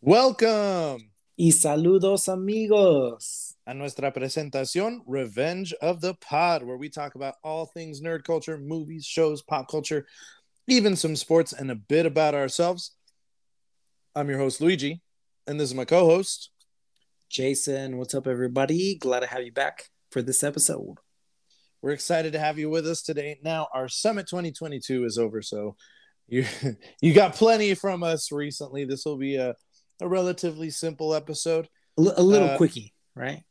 Welcome Y saludos, amigos. a nuestra presentación Revenge of the Pod, where we talk about all things nerd culture, movies, shows, pop culture, even some sports, and a bit about ourselves. I'm your host, Luigi, and this is my co host. Jason, what's up, everybody? Glad to have you back for this episode. We're excited to have you with us today. Now, our Summit 2022 is over, so you you got plenty from us recently. This will be a, a relatively simple episode. A, little Uh, quickie, right?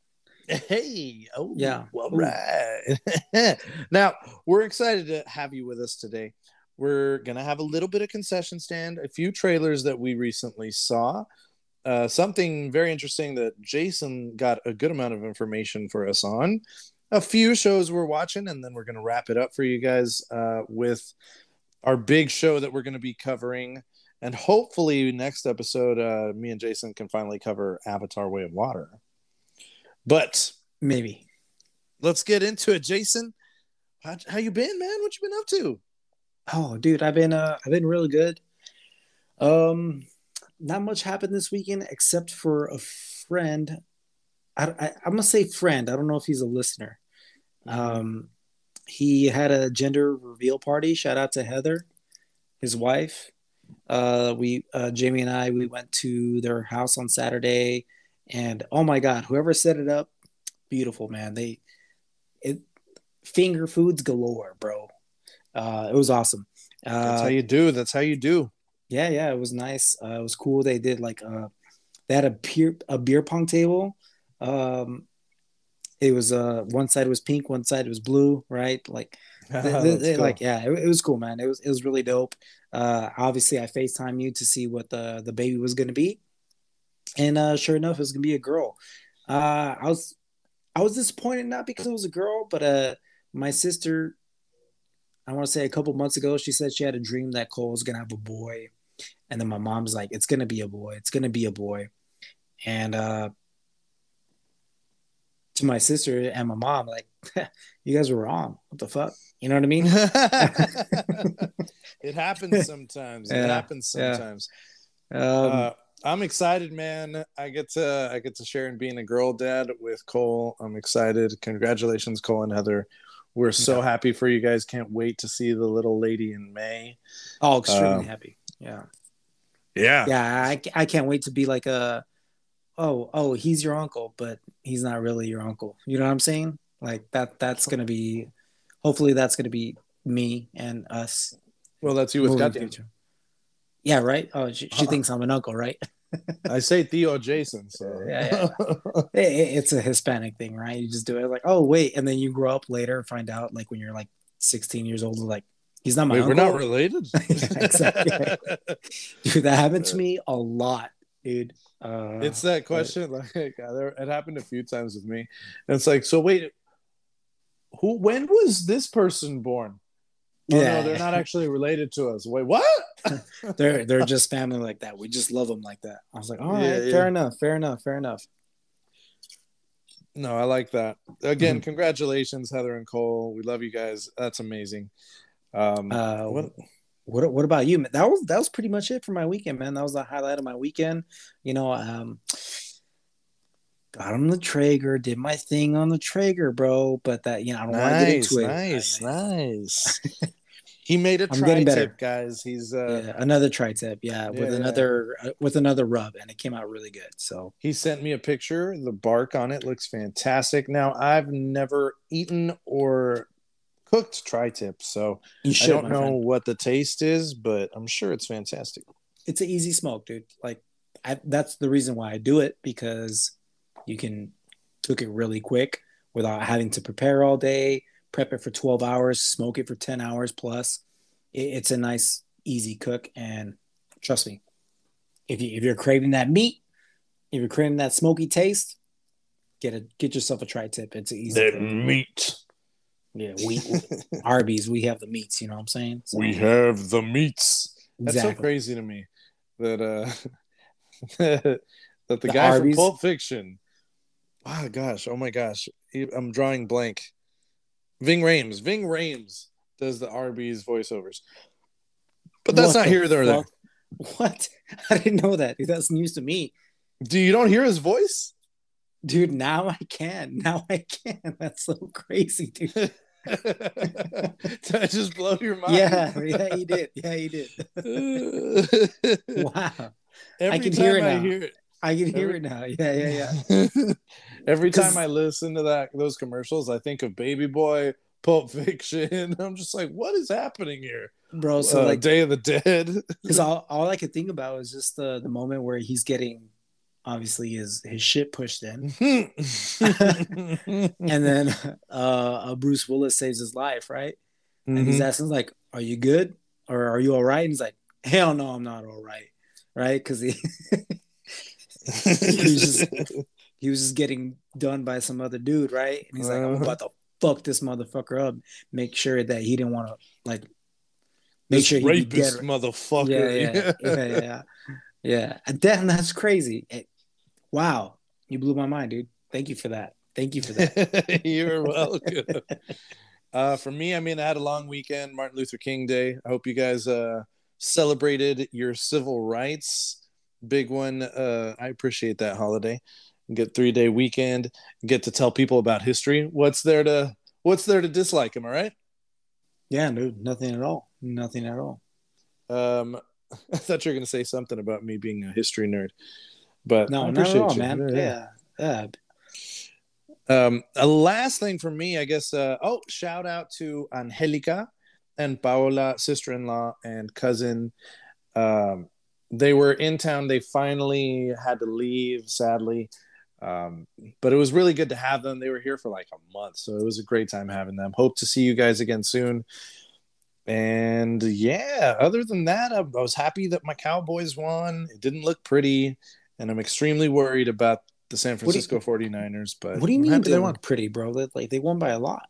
Hey, oh Yeah. well, Ooh. right. now we're excited to have you with us today. We're gonna have a little bit of concession stand, a few trailers that we recently saw, uh, something very interesting that Jason got a good amount of information for us on, a few shows we're watching, and then we're gonna wrap it up for you guys uh, with our big show that we're gonna be covering. And hopefully, next episode, uh, me and Jason can finally cover Avatar: Way of Water. But Maybe. let's get into it, Jason. How, how you been, man? What you been up to? Oh, dude, I've been uh, I've been really good. Um, not much happened this weekend except for a friend. I, I I'm gonna say friend. I don't know if he's a listener. Um, he had a gender reveal party. Shout out to Heather, his wife. Uh, we uh, Jamie and I we went to their house on Saturday, and oh my God, whoever set it up, beautiful man. They it finger foods galore, bro. Uh, it was awesome. That's Uh, how you do. That's how you do. yeah, yeah, it was nice. Uh, it was cool. They did like uh, they had a beer a beer pong table. Um, it was uh one side was pink, one side was blue, right? Like they, they- they- cool. like yeah, it, it was cool, man. It was it was really dope. Uh, obviously, I Facetime you to see what the the baby was gonna be, and uh, sure enough, it was gonna be a girl. Uh, I was I was disappointed not because it was a girl, but uh, my sister, I want to say a couple months ago, she said she had a dream that Cole was gonna have a boy, and then my mom's like, "It's gonna be a boy. It's gonna be a boy," and uh, to my sister and my mom, like, "You guys were wrong. What the fuck?" You know what I mean? it happens sometimes. It Yeah, happens yeah. sometimes. Um, uh, I'm excited, man. I get to I get to share in being a girl dad with Cole. I'm excited. Congratulations, Cole and Heather. We're so Yeah. happy for you guys. Can't wait to see the little lady in May. oh, extremely um, happy. Yeah. Yeah. yeah I, I can't wait to be like a oh oh he's your uncle but he's not really your uncle you know what i'm saying like that that's gonna be hopefully that's gonna be me and us Well, that's you with future. yeah right oh she, she Uh-uh. thinks i'm an uncle right I say Theo Jason. So Yeah, It- it- it's a hispanic thing right you just do it like oh wait and then you grow up later and find out like when you're like 16 years old like he's not my Wait, uncle we're not related. Exactly. dude that happened to me a lot dude uh, it's that question. Like, uh, it happened a few times with me. And it's like, so wait, who? When was this person born? Oh Yeah. no, they're not actually related to us. Wait, what? they're they're just family like that. We just love them like that. I was like, all right, Yeah, yeah. fair enough, fair enough, fair enough. No, I like that. Again, Mhm. congratulations, Heather and Cole. We love you guys. That's amazing. Um, Uh, what? what what about you? That was that was pretty much it for my weekend, man. That was the highlight of my weekend. You know, um, got him the Traeger, did my thing on the Traeger, bro. But that you know, I don't want to get Nice, into it. nice, I- nice. he made a I'm getting better. tri-tip, guys. He's uh, yeah, another tri-tip, yeah, with Yeah, another uh, with another rub, and it came out really good. So He sent me a picture. The bark on it looks fantastic. Now, I've never eaten or cooked tri tip, so you I should. don't know friend. what the taste is, but I'm sure it's fantastic. it's an easy smoke, dude. Like I, that's the reason why I do it because you can cook it really quick without having to prepare all day, prep it for 12 hours, smoke it for 10 hours plus. It, it's a nice, easy cook, and trust me, if you if you're craving that meat, if you're craving that smoky taste, get a get yourself a tri-tip. It's easy. cook. meat. Yeah, we Arby's, we have the meats. You know what I'm saying? So, have the meats. That's so crazy to me that uh that the, The guy Arby's? from Pulp Fiction. Oh gosh, oh my gosh, I'm drawing blank. Ving Rhames, Ving Rhames does the Arby's voiceovers, but that's What not here there. fuck? What? I didn't know that. Dude, that's news to me. Do you don't hear his voice? Dude, now I can. Now I can. That's so crazy, dude. Did I just blow your mind? Yeah, yeah, he did. Yeah, he did. wow. Every I can time hear it I now. hear it. I can hear Every- it now. Yeah, yeah, yeah. Every time I listen to that those commercials, I think of Baby Boy, Pulp Fiction. I'm just like, what is happening here? Bro, so Uh, like Day of the Dead. because all, all I could think about was just the the moment where he's getting obviously his his shit pushed in. And then uh, uh Bruce Willis saves his life, right? And he's Mhm. asking like, "Are you good? Or are you all right?" And he's like, "Hell no, I'm not all right." Right? Because he he was just he was just getting done by some other dude, right? And he's like, "I'm Uh-huh. about to fuck this motherfucker up, make sure that he didn't want to like make This sure he rapist dead." motherfucker. Yeah, yeah, yeah, yeah, yeah. And then that's crazy. It- wow, you blew my mind, dude. Thank you for that. Thank you for that. You're welcome. uh, for me, I mean, I had a long weekend, Martin Luther King Day. I hope you guys uh, celebrated your civil rights. Big one. Uh, I appreciate that holiday. Get three day weekend. Get to tell people about history. What's there to What's there to dislike? Am I right? yeah, dude. Nothing at all. Nothing at all. Um, I thought you were going to say something about me being a history nerd, but No, I not at all, you. man. Yeah, yeah. Um, a last thing for me, I guess. Uh, oh, shout out to Angelica and Paola, sister-in-law and cousin. Um, they were in town. They finally had to leave, sadly. Um, but it was really good to have them. They were here for like a month, so it was a great time having them. Hope to see you guys again soon. And yeah, other than that, I, I was happy that my Cowboys won. It didn't look pretty, and I'm extremely worried about the San do you- Francisco 49ers. But What do you mean they weren't pretty, bro? Like they won by a lot.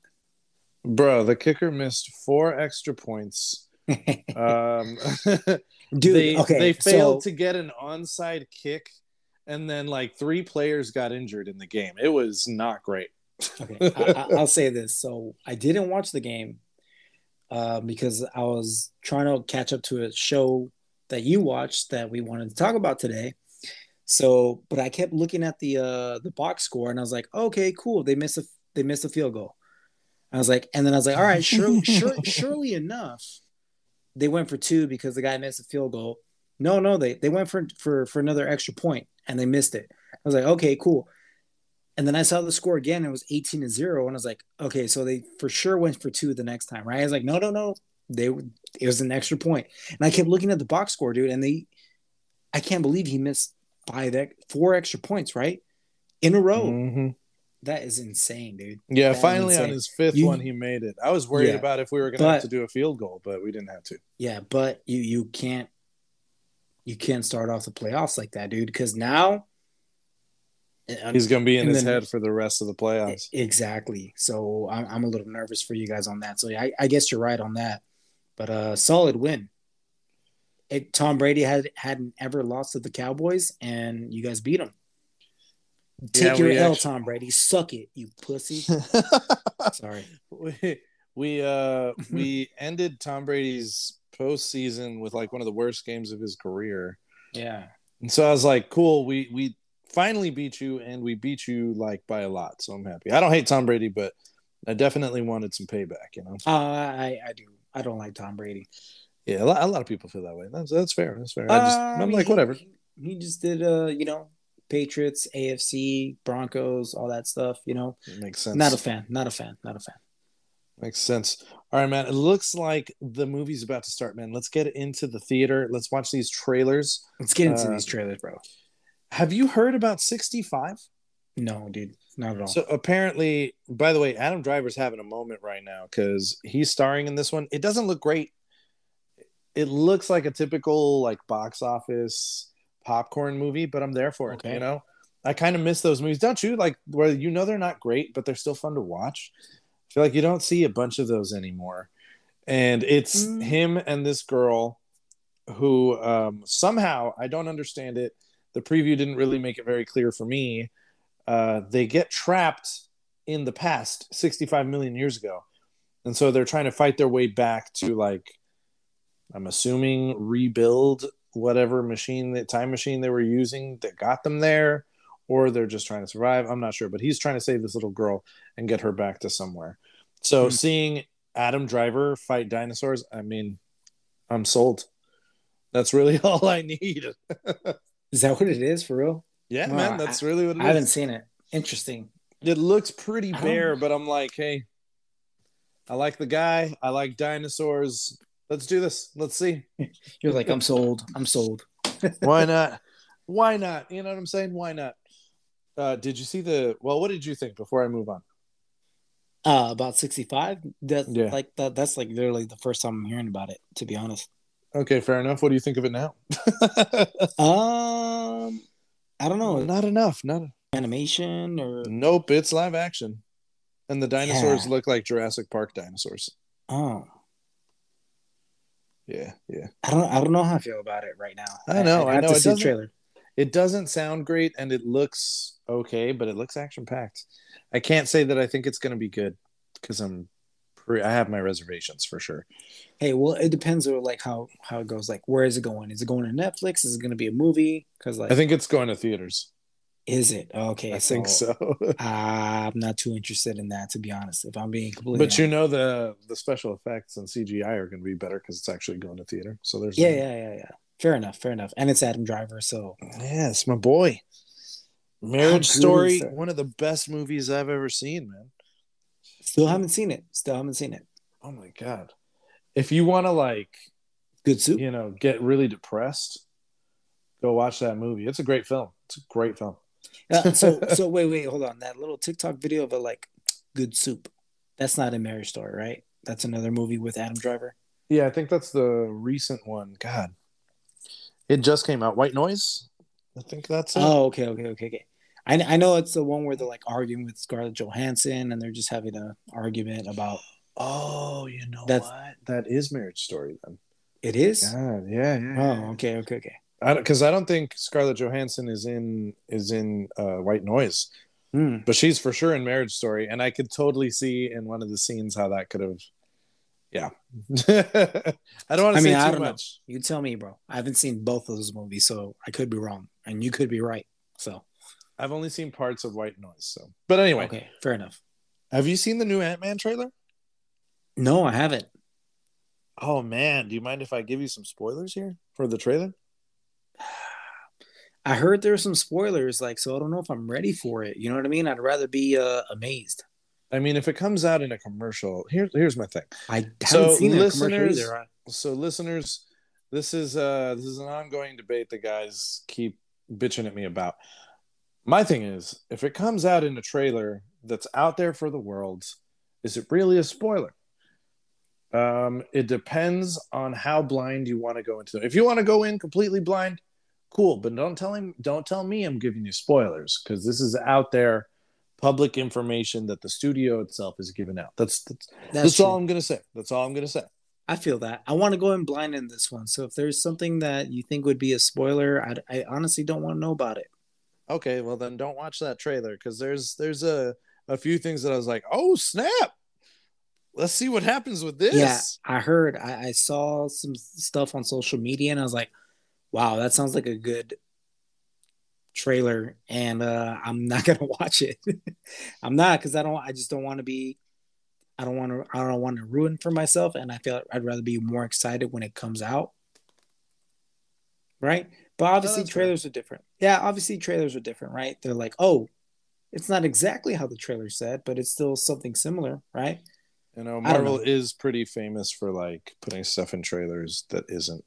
Bro, the kicker missed four extra points. Um, Dude, they, okay, they failed so, to get an onside kick, and then like three players got injured in the game. It was not great. okay, I, I, I'll say this. So I didn't watch the game uh, because I was trying to catch up to a show that you watched that we wanted to talk about today. So, but I kept looking at the uh, the box score, and I was like, okay, cool. They missed a they missed a field goal. I was like, and then I was like, all right, sure, sure, surely enough, they went for two because the guy missed a field goal. No, no, they they went for for for another extra point and they missed it. I was like, okay, cool. And then I saw the score again. It was 18 to 0. And I was like, okay, so they for sure went for two the next time, right? I was like, no, no, no. They it was an extra point. And I kept looking at the box score, dude, and they I can't believe he missed by that four extra points, right? In a row. Mhm. That is insane, dude. Yeah, That's finally on his fifth You- one, he made it. I was worried Yeah, about if we were going to have to do a field goal, but we didn't have to. Yeah, but you you can't you can't start off the playoffs like that, dude, because now He's going to be in his then- head for the rest of the playoffs. Exactly. So I'm, I'm a little nervous for you guys on that. So I, I guess you're right on that. But uh solid win. It, Tom Brady had hadn't ever lost to the Cowboys, and you guys beat him. Take Yeah, your we L, actu- Tom Brady. Suck it, you pussy. Sorry. we we uh we ended Tom Brady's postseason with like one of the worst games of his career. Yeah. And so I was like, cool, we we finally beat you and we beat you like by a lot. So I'm happy. I don't hate Tom Brady, but I definitely wanted some payback, you know. Uh, I I do. I don't like Tom Brady. Yeah, a lot, a lot of people feel that way. That's that's fair. That's fair. I just Uh, I I'm like he- whatever. He just did uh, you know, Patriots, AFC, Broncos, all that stuff, you know. Makes sense. Not a fan. Not a fan. Not a fan. Makes sense. All right, man. It looks like the movie's about to start, man. Let's get into the theater. Let's watch these trailers. Let's get into Uh, these trailers, bro. Have you heard about 65? No, dude, not at all. So apparently, by the way, Adam Driver's having a moment right now because he's starring in this one. It doesn't look great. It looks like a typical like box office popcorn movie, but I'm there for it. Okay. You know, I kind of miss those movies, don't you? Like where you know they're not great, but they're still fun to watch. I feel like you don't see a bunch of those anymore. And it's Mm. him and this girl who um, somehow I don't understand it. The preview didn't really make it very clear for me. Uh, they get trapped in the past 65 million years ago. And so they're trying to fight their way back to like I'm assuming rebuild whatever machine, the time machine they were using that got them there, or they're just trying to survive. I'm not sure, but he's trying to save this little girl and get her back to somewhere. So Hmm. seeing Adam Driver fight dinosaurs, I mean, I'm sold. That's really all I need. Is that what it is for real? Yeah, Wow, man, that's really what it I haven't seen it. Interesting. It looks pretty bare, but I'm like, hey, I like the guy. I like dinosaurs. Let's do this. Let's see. You're like, I'm sold. I'm sold. Why not? Why not? You know what I'm saying? Why not? Uh, did you see the? Well, what did you think before I move on? Uh, about 65. That Yeah. like that. That's like literally the first time I'm hearing about it. To be honest. Okay, fair enough. What do you think of it now? Um, I don't know. not enough. Not Animation or nope. It's live action, and the dinosaurs Yeah. look like Jurassic Park dinosaurs. oh, Yeah, yeah. I don't. I don't know how I feel about it right now. I know, I have know, to it see the doesn't- trailer. It doesn't sound great, and it looks okay, but it looks action packed. I can't say that I think it's going to be good because I'm. Pre- I have my reservations for sure. Hey, well, it depends on like how how it goes. Like, where is it going? Is it going to Netflix? Is it going to be a movie? Because like, I think it's going to theaters. Is it okay? I think so. I'm not too interested in that, to be honest. If I'm being completely, but you know the the special effects and CGI are going to be better because it's actually going to theater. So there's yeah, that. yeah, yeah, yeah. Fair enough, fair enough. And it's Adam Driver, so yeah, it's my boy. Marriage Story, one of the best movies I've ever seen, man. still haven't seen it. Still haven't seen it. Oh my god! If you want to like, Good soup. you know, get really depressed, go watch that movie. It's a great film. It's a great film. Uh, so, so wait, wait, hold on. That little TikTok video of a like good soup. That's not a Marriage Story, right? That's another movie with Adam Driver. Yeah, I think that's the recent one. God, it just came out. White Noise. I think that's it. Oh, okay, okay, okay, okay. I, I know it's the one where they're like arguing with Scarlett Johansson and they're just having an argument about Oh, you know That's- what? That is Marriage Story then. it is. God, yeah, yeah. Oh, okay, okay, okay. I because I don't think Scarlett Johansson is in is in uh, White Noise, Hmm. but she's for sure in Marriage Story, and I could totally see in one of the scenes how that could have. Yeah, I don't want to I say mean, I too don't know. much. You tell me, bro. I haven't seen both of those movies, so I could be wrong, and you could be right. So I've only seen parts of White Noise, so. But anyway, okay, fair enough. have you seen the new Ant Man trailer? No, I haven't. Oh man, do you mind if I give you some spoilers here for the trailer? I heard there's some spoilers, like so. I don't know if I'm ready for it. You know what I mean? I'd rather be uh, amazed. I mean, if it comes out in a commercial, here, here's my thing. I haven't So, seen it in a commercial listeners- either. so listeners this is uh this is an ongoing debate that guys keep bitching at me about my thing is if it comes out in a trailer that's out there for the world is it really a spoiler um it depends on how blind you want to go into it if you want to go in completely blind cool but don't tell him don't tell me i'm giving you spoilers because this is out there public information that the studio itself is giving out that's that's, That's, that's all i'm gonna say that's all i'm gonna say I feel that. I want to go in blind in this one. So if there's something that you think would be a spoiler, I, I honestly don't want to know about it. Okay, well then don't watch that trailer because there's there's a a few things that I was like, oh snap, let's see what happens with this. Yeah, I heard. I, I saw some stuff on social media, and I was like, "Wow, that sounds like a good trailer." And uh, I'm not gonna watch it. I'm not because I don't. I just don't want to be. I don't want to. I don't want to ruin for myself, and I feel like I'd rather be more excited when it comes out. Right, but obviously that's fair. trailers are different. Yeah, obviously trailers are different, right? They're like, oh, it's not exactly how the trailer said, but it's still something similar, right? You know, Marvel know. is pretty famous for like putting stuff in trailers that isn't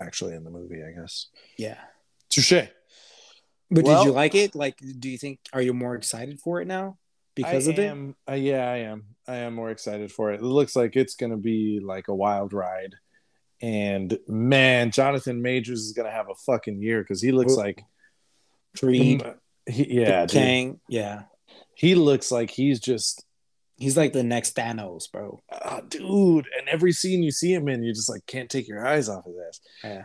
actually in the movie. I guess. Yeah. Touche. But Well- did you like it? Like, do you think are you more excited for it now because I of it? am, Uh, yeah, I am. I am more excited for it. It looks like it's going to be like a wild ride. And man, Jonathan Majors is going to have a fucking year because he looks Ooh. like Creed, he, yeah. Kang, yeah, he looks like he's just he's like the next Thanos, bro. uh, dude. And every scene you see him in, you just like can't take your eyes off his ass. Yeah,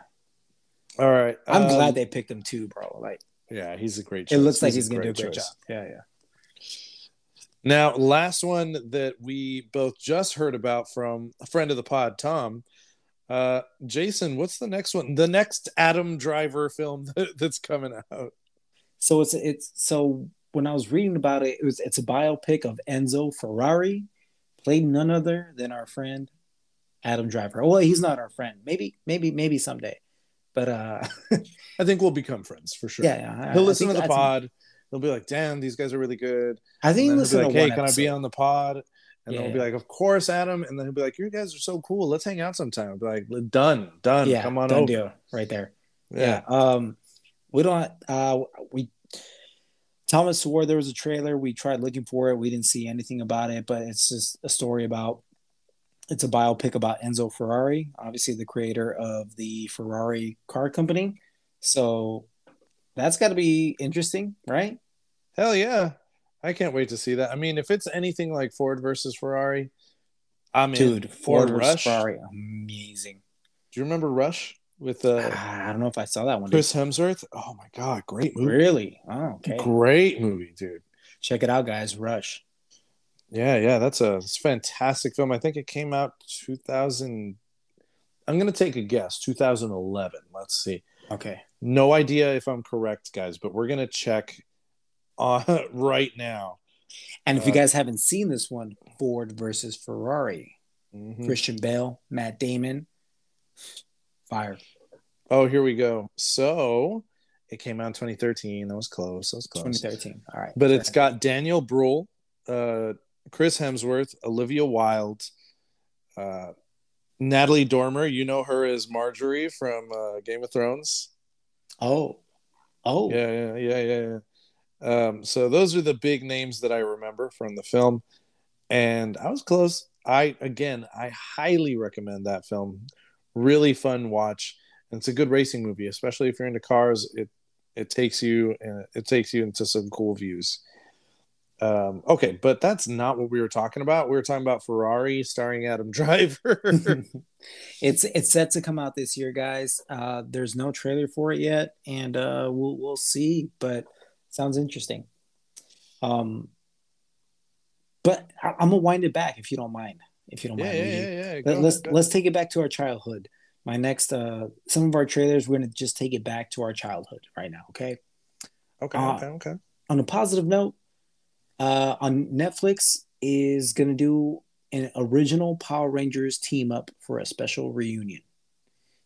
All right, I'm um, glad they picked him too, bro. Like, Yeah, he's a great. it looks like he's gonna do a great choice. job. Yeah, yeah. Now, last one that we both just heard about from a friend of the pod, Tom. Uh, Jason, what's the next one? The next Adam Driver film that's coming out. So it's it's so when I was reading about it, it was it's a biopic of Enzo Ferrari, played none other than our friend Adam Driver. Well, he's not our friend. Maybe, maybe, maybe someday. But uh I think we'll become friends for sure. Yeah, yeah. He'll listen to the pod. He'll be like, "Damn, these guys are really good." I think he'll listen be like, "Hey, can I be on the pod?" And Yeah, then we'll be like, "Of course, Adam." And then he'll be like, "You guys are so cool. Let's hang out sometime." I'll be like, "Done, done. Yeah, Come on done over." deal right there. Yeah. Yeah. Um, we don't. Uh, we Thomas swore there was a trailer. We tried looking for it. We didn't see anything about it, but it's just a story about. It's a biopic about Enzo Ferrari, obviously the creator of the Ferrari car company. So that's got to be interesting, right? Hell yeah. I can't wait to see that. I mean, if it's anything like Ford versus Ferrari, I'm in. Dude, Ford Or versus Rush. Ferrari, amazing. Do you remember Rush with uh, I don't know if I saw that one. dude. Chris Hemsworth? Oh my god, great movie. Really? Oh, okay. Great movie, dude. Check it out, guys. Rush. Yeah, yeah, that's a, it's a fantastic film. I think it came out 2000. I'm gonna take a guess, 2011. Let's see. Okay. No idea if I'm correct, guys, but we're gonna check uh, right now. And if you Uh, guys haven't seen this one, Ford versus Ferrari, Mhm. Christian Bale, Matt Damon, fire. Oh, here we go. So it came out in 2013. That was close. That was close. 2013. All right. But it's got Daniel Bruhl, uh, Chris Hemsworth, Olivia Wilde, uh, Natalie Dormer. You know her as Margaery from uh, Game of Thrones. oh, oh, Yeah, yeah, yeah, yeah. yeah. Um, so those are the big names that I remember from the film, and I was close. I again, I highly recommend that film. Really fun watch, and it's a good racing movie, especially if you're into cars. It it takes you and it takes you into some cool views. Um, okay, but that's not what we were talking about. We were talking about Ferrari starring Adam Driver. it's it's set to come out this year, guys. Uh, there's no trailer for it yet, and uh, we'll we'll see. But sounds interesting. Um, but I, I'm gonna wind it back if you don't mind. If you don't yeah, mind, yeah, yeah, yeah. Let, let's let's take it back to our childhood. My next uh some of our trailers, we're gonna just take it back to our childhood right now, okay? Okay, uh, okay, okay. On a positive note, uh on Netflix is gonna do an original Power Rangers team up for a special reunion.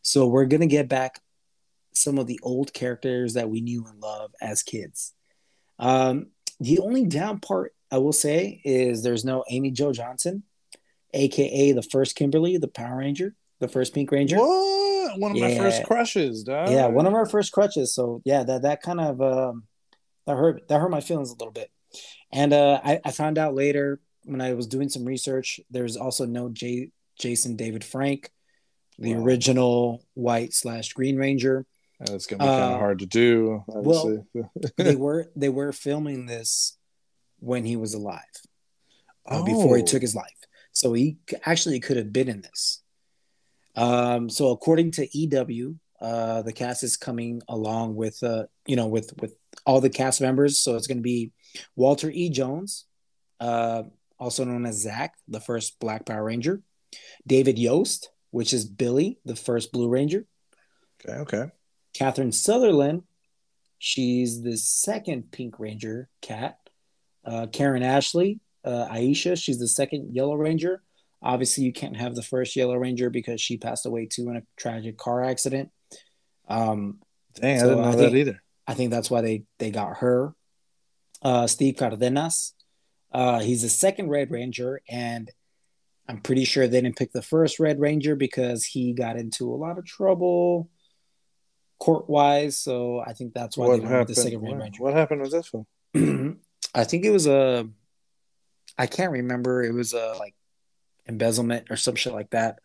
So we're gonna get back some of the old characters that we knew and loved as kids. Um the only down part I will say is there's no Amy Jo Johnson, aka the first Kimberly, the Power Ranger, the first Pink Ranger. What? One of my first crushes, dog. Yeah, one of our first crutches. So yeah, that that kind of um, that hurt that hurt my feelings a little bit. And uh, I, I found out later when I was doing some research, there's also no J- Jason David Frank, the Wow. original white slash Green Ranger. And it's gonna be kind Uh, of hard to do. Obviously. they were they were filming this when he was alive, uh, Oh. before he took his life. So he actually could have been in this. Um, so according to EW, uh, the cast is coming along with uh, you know with with all the cast members. So it's going to be Walter E. Jones, uh, also known as Zach, the first Black Power Ranger, David Yost, which is Billy, the first Blue Ranger, okay, okay. Catherine Sutherland, she's the second Pink Ranger Kat. Uh, Karan Ashley, uh, Aisha, she's the second Yellow Ranger. Obviously, you can't have the first Yellow Ranger because she passed away too in a tragic car accident. Um, Dang, So I didn't know I that think- either. I think that's why they they got her. Uh, Steve Cardenas, uh, he's the second Red Ranger, and I'm pretty sure they didn't pick the first Red Ranger because he got into a lot of trouble court wise. So I think that's why What they with the second Red Ranger. what happened with this one? I think it was a, I can't remember. It was a like embezzlement or some shit like that.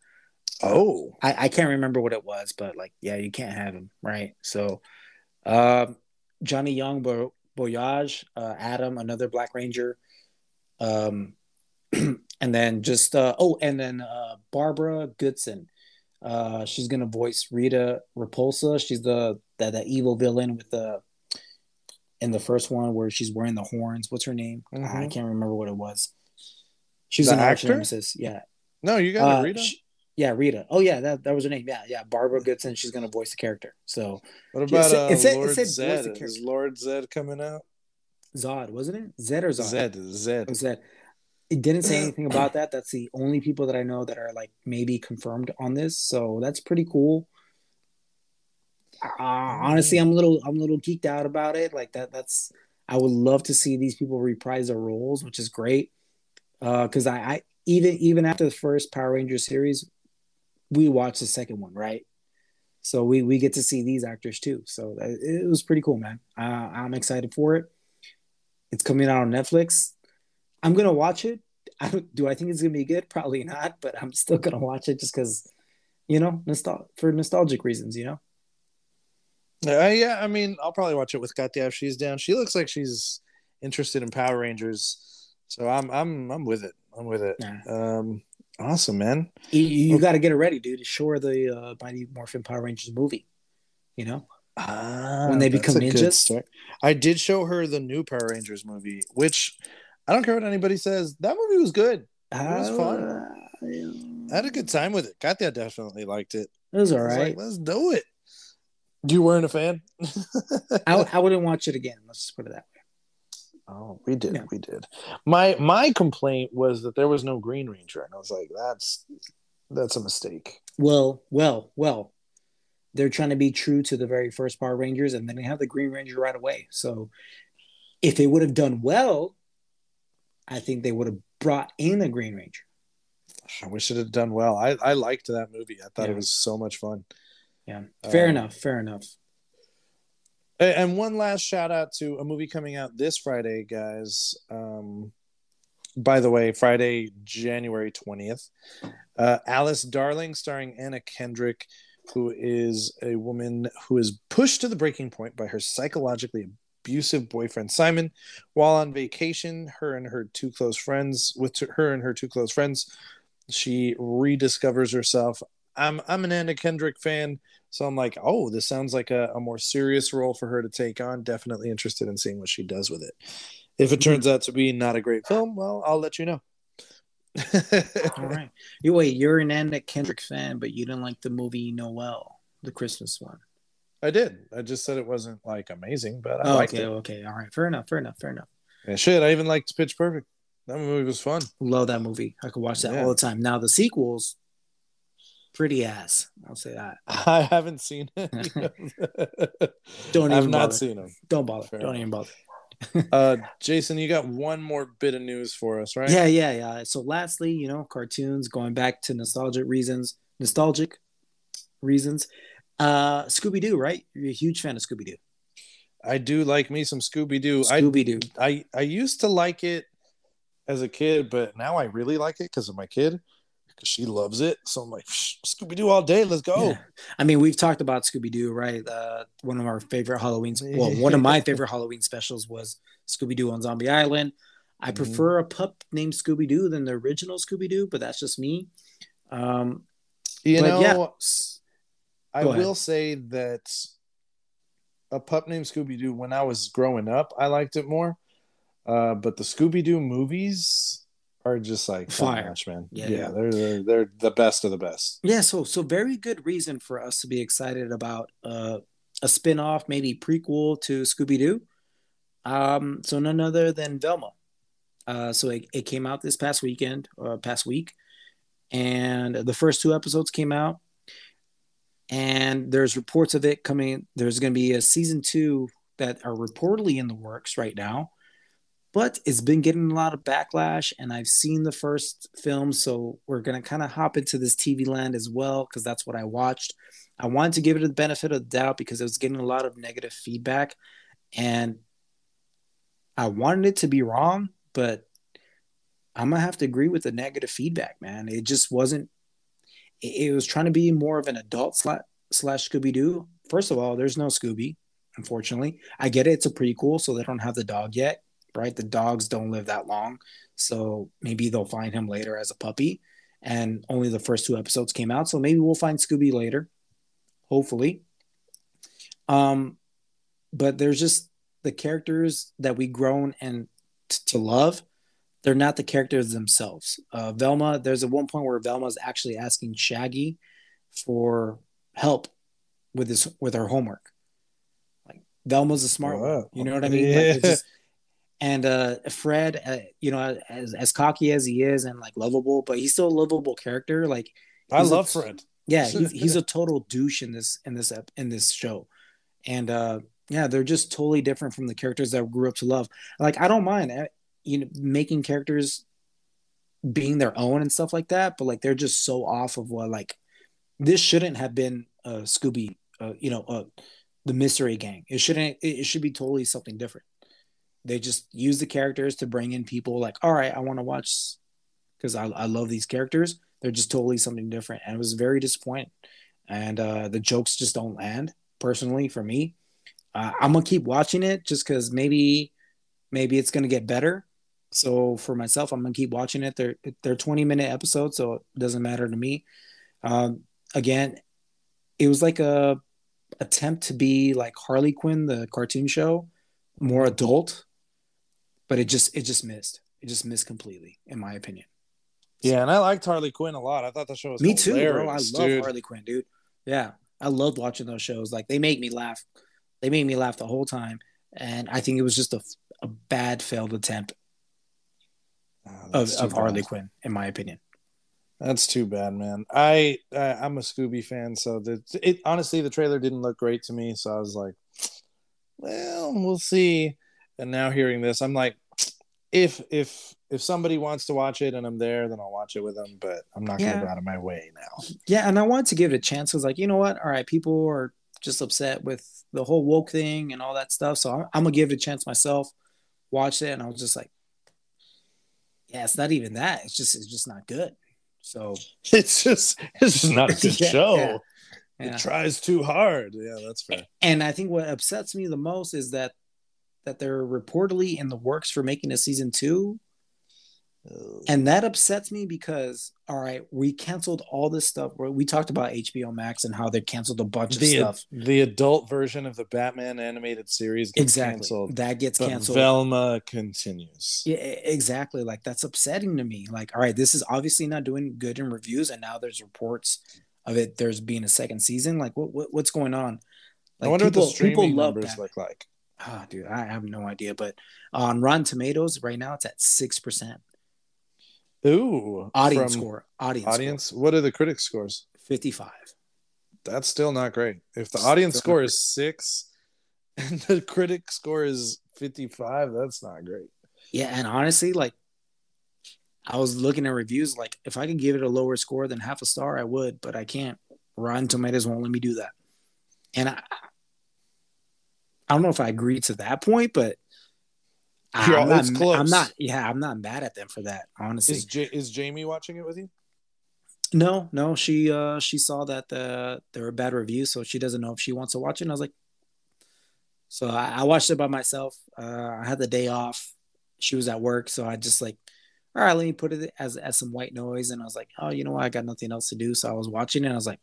Oh, I, I can't remember what it was, but like, yeah, you can't have him, right? So, um, Johnny Yong, Bo- Boyage, uh, Adam, another Black Ranger, um, and then just uh, oh, and then uh, Barbara Goodson. Uh, she's gonna voice Rita Repulsa. She's the that that evil villain with the in the first one where she's wearing the horns. What's her name? Ah, I can't remember what it was. She was The an actor? nemesis. Yeah, no, you got uh, to read it. sh- Yeah, Rita. Oh yeah, that, that was her name. Yeah, yeah. Barbara Goodson. She's gonna voice the character. So What about said- uh, it said- it Lord said voice the Zed? Is Lord Zedd coming out? Zod, wasn't it? Zed or Zod? Zed, Zed. was that it didn't say anything about that. That's the only people that I know that are like maybe confirmed on this. So that's pretty cool. Uh, honestly, I'm a little I'm a little geeked out about it. Like that that's I would love to see these people reprise their roles, which is great. Uh because I, I even even after the first Power Rangers series, we watched the second one, right? So we we get to see these actors too. So it, was pretty cool, man. Uh, I'm excited for it. It's coming out on Netflix. I'm gonna watch it. I do I think it's gonna be good? Probably not, but I'm still gonna watch it just because, you know, nostal- for nostalgic reasons. You know. Uh, yeah, I mean, I'll probably watch it with Katya if she's down. She looks like she's interested in Power Rangers, so I'm I'm I'm with it. I'm with it. Yeah. Um, awesome, man. You, you got to get it ready, dude. It's sure the uh, Mighty Morphin Power Rangers movie. You know. Ah, When they become ninjas? I did show her the new Power Rangers movie, which I don't care what anybody says. That movie was good. It was fun. Uh, I had a good time with it. Katya definitely liked it. It was all I was right. like, let's do it. You weren't a fan? I, I wouldn't watch it again. Let's just put it that way. Oh, we did. Yeah. We did. My my complaint was that there was no Green Ranger, and I was like, that's that's a mistake. Well, well, well. They're trying to be true to the very first Power Rangers, and then they have the Green Ranger right away. So, if they would have done well, I think they would have brought in a Green Ranger. I wish it had done well. I, I liked that movie. I thought Yeah. it was so much fun. Yeah, fair Um, enough. Fair enough. And one last shout out to a movie coming out this Friday, guys. Um, by the way, Friday, January 20th. Uh, Alice Darling, starring Anna Kendrick, who is a woman who is pushed to the breaking point by her psychologically abusive boyfriend Simon. While on vacation, her and her two close friends, with her and her two close friends, she rediscovers herself. I'm I'm an Anna Kendrick fan, so I'm like, oh, this sounds like a, a more serious role for her to take on. Definitely interested in seeing what she does with it. If it mm-hmm. turns out to be not a great film, well, I'll let you know. All right. You wait. You're an Anna Kendrick fan, but you didn't like the movie Noelle, the Christmas one. I did. I just said it wasn't like amazing, but I Oh, liked okay. it. Okay. All right. Fair enough. Fair enough. Fair enough. And shit, I even liked Pitch Perfect. That movie was fun. Love that movie. I could watch that Yeah. all the time. Now the sequels, pretty ass. I'll say that. I haven't seen it. Don't even I've not bother. seen them. Don't bother. Fair Don't enough. even bother. Uh, Jason, you got one more bit of news for us, right? Yeah, yeah, yeah. So lastly, you know, cartoons going back to nostalgic reasons, nostalgic reasons. Uh Scooby Doo, right? You're a huge fan of Scooby Doo. I do like me some Scooby Doo. Scooby Doo. I I used to like it as a kid, but now I really like it because of my kid, because she loves it. So I'm like Scooby Doo all day. Let's go. Yeah. I mean, we've talked about Scooby Doo, right? Uh, one of our favorite Halloween, well, one of my favorite Halloween specials was Scooby Doo on Zombie Island. I Mhm. prefer a pup named Scooby Doo than the original Scooby Doo, but that's just me. Um, You know, yeah. I will say that a pup named Scooby Doo. When I was growing up, I liked it more. Uh, but the Scooby Doo movies are just like Fire. notch, man. Yeah, Yeah, yeah. They're, they're they're the best of the best. yeah, so so very good reason for us to be excited about uh, a spin-off, maybe prequel to Scooby Doo. Um, so none other than Velma. Uh, so it, it came out this past weekend, uh, past week, and the first two episodes came out. And there's reports of it coming. There's going to be a season two that are reportedly in the works right now, but it's been getting a lot of backlash. And I've seen the first film, so we're going to kind of hop into this TV land as well because that's what I watched. I wanted to give it the benefit of the doubt because it was getting a lot of negative feedback, and I wanted it to be wrong, but I'm gonna have to agree with the negative feedback, man. It just wasn't. It, it was trying to be more of an adult slash, slash Scooby Doo. First of all, there's no Scooby, unfortunately. I get it; it's a prequel, so they don't have the dog yet, right? The dogs don't live that long, so maybe they'll find him later as a puppy. And only the first two episodes came out, so maybe we'll find Scooby later, hopefully. Um, but there's just the characters that we've grown and t- to love they're not the characters themselves. Uh, Velma, there's a one point where Velma's actually asking Shaggy for help with his with her homework. Like Velma's a smart one, you know what I mean? Yeah. Like just, and uh, Fred, uh, you know, as as cocky as he is and like lovable, but he's still a lovable character. Like I love a, Fred. Yeah, he's, he's a total douche in this in this in this show, and uh, yeah, they're just totally different from the characters that I grew up to love. Like I don't mind, eh, you know, making characters being their own and stuff like that, but like they're just so off of what like this shouldn't have been uh, Scooby, uh, you know, uh, the Mystery Gang. It shouldn't. It should be totally something different. They just use the characters to bring in people like, all right, I want to watch because I, I love these characters. They're just totally something different, and it was very disappointing. And uh, the jokes just don't land personally for me. Uh, I'm gonna keep watching it just because maybe maybe it's gonna get better. So for myself, I'm gonna keep watching it. They're they're 20 minute episodes, so it doesn't matter to me. Um, again, it was like a attempt to be like Harley Quinn, the cartoon show, more adult, but it just it just missed. It just missed completely, in my opinion. Yeah, and I liked Harley Quinn a lot. I thought the show was me too, bro. I love dude. Harley Quinn, dude. Yeah, I loved watching those shows. Like they make me laugh. They made me laugh the whole time, and I think it was just a, a bad failed attempt oh, of, of Harley Quinn, in my opinion. That's too bad, man. I, I I'm a Scooby fan, so the it honestly the trailer didn't look great to me, so I was like, well, we'll see. And now hearing this, I'm like, if if if somebody wants to watch it and I'm there, then I'll watch it with them. But I'm not gonna go out of my way now. Yeah, and I wanted to give it a chance. I was like, you know what? All right, people are just upset with the whole woke thing and all that stuff, so I'm, I'm gonna give it a chance myself. Watch it, and I was just like, yeah, it's not even that. It's just it's just not good. So it's just it's just not a good yeah, show. Yeah, yeah. It tries too hard. Yeah, that's fair. And I think what upsets me the most is that that they're reportedly in the works for making a season two oh. and that upsets me because all right, we canceled all this stuff. We talked about HBO Max and how they canceled a bunch the, of stuff. The adult version of the Batman animated series exactly canceled. That gets canceled. Velma continues. Yeah, exactly. Like that's upsetting to me. Like, all right, this is obviously not doing good in reviews, and now there's reports of it. There's being a second season. Like, what, what what's going on? Like, I wonder people, what the streaming people love numbers look like. Oh, dude, I have no idea. But on Rotten Tomatoes right now, it's at six percent. Ooh, audience score. Audience. Audience. Score. What are the critics scores? Fifty-five. That's still not great. If the audience still score is six, and the critic score is fifty-five, that's not great. Yeah, and honestly, like I was looking at reviews, like if I could give it a lower score than half a star, I would, but I can't. Rotten Tomatoes won't let me do that. And I, I don't know if I agree to that point, but I'm not, I'm not, yeah, I'm not mad at them for that. Honestly, is, J- is Jamie watching it with you? No, no, she uh she saw that the there were bad reviews, so she doesn't know if she wants to watch it. And I was like, so I, I watched it by myself. Uh, I had the day off. She was at work, so I just like, all right, let me put it as as some white noise. And I was like, oh, you know what? I got nothing else to do, so I was watching it. I was like,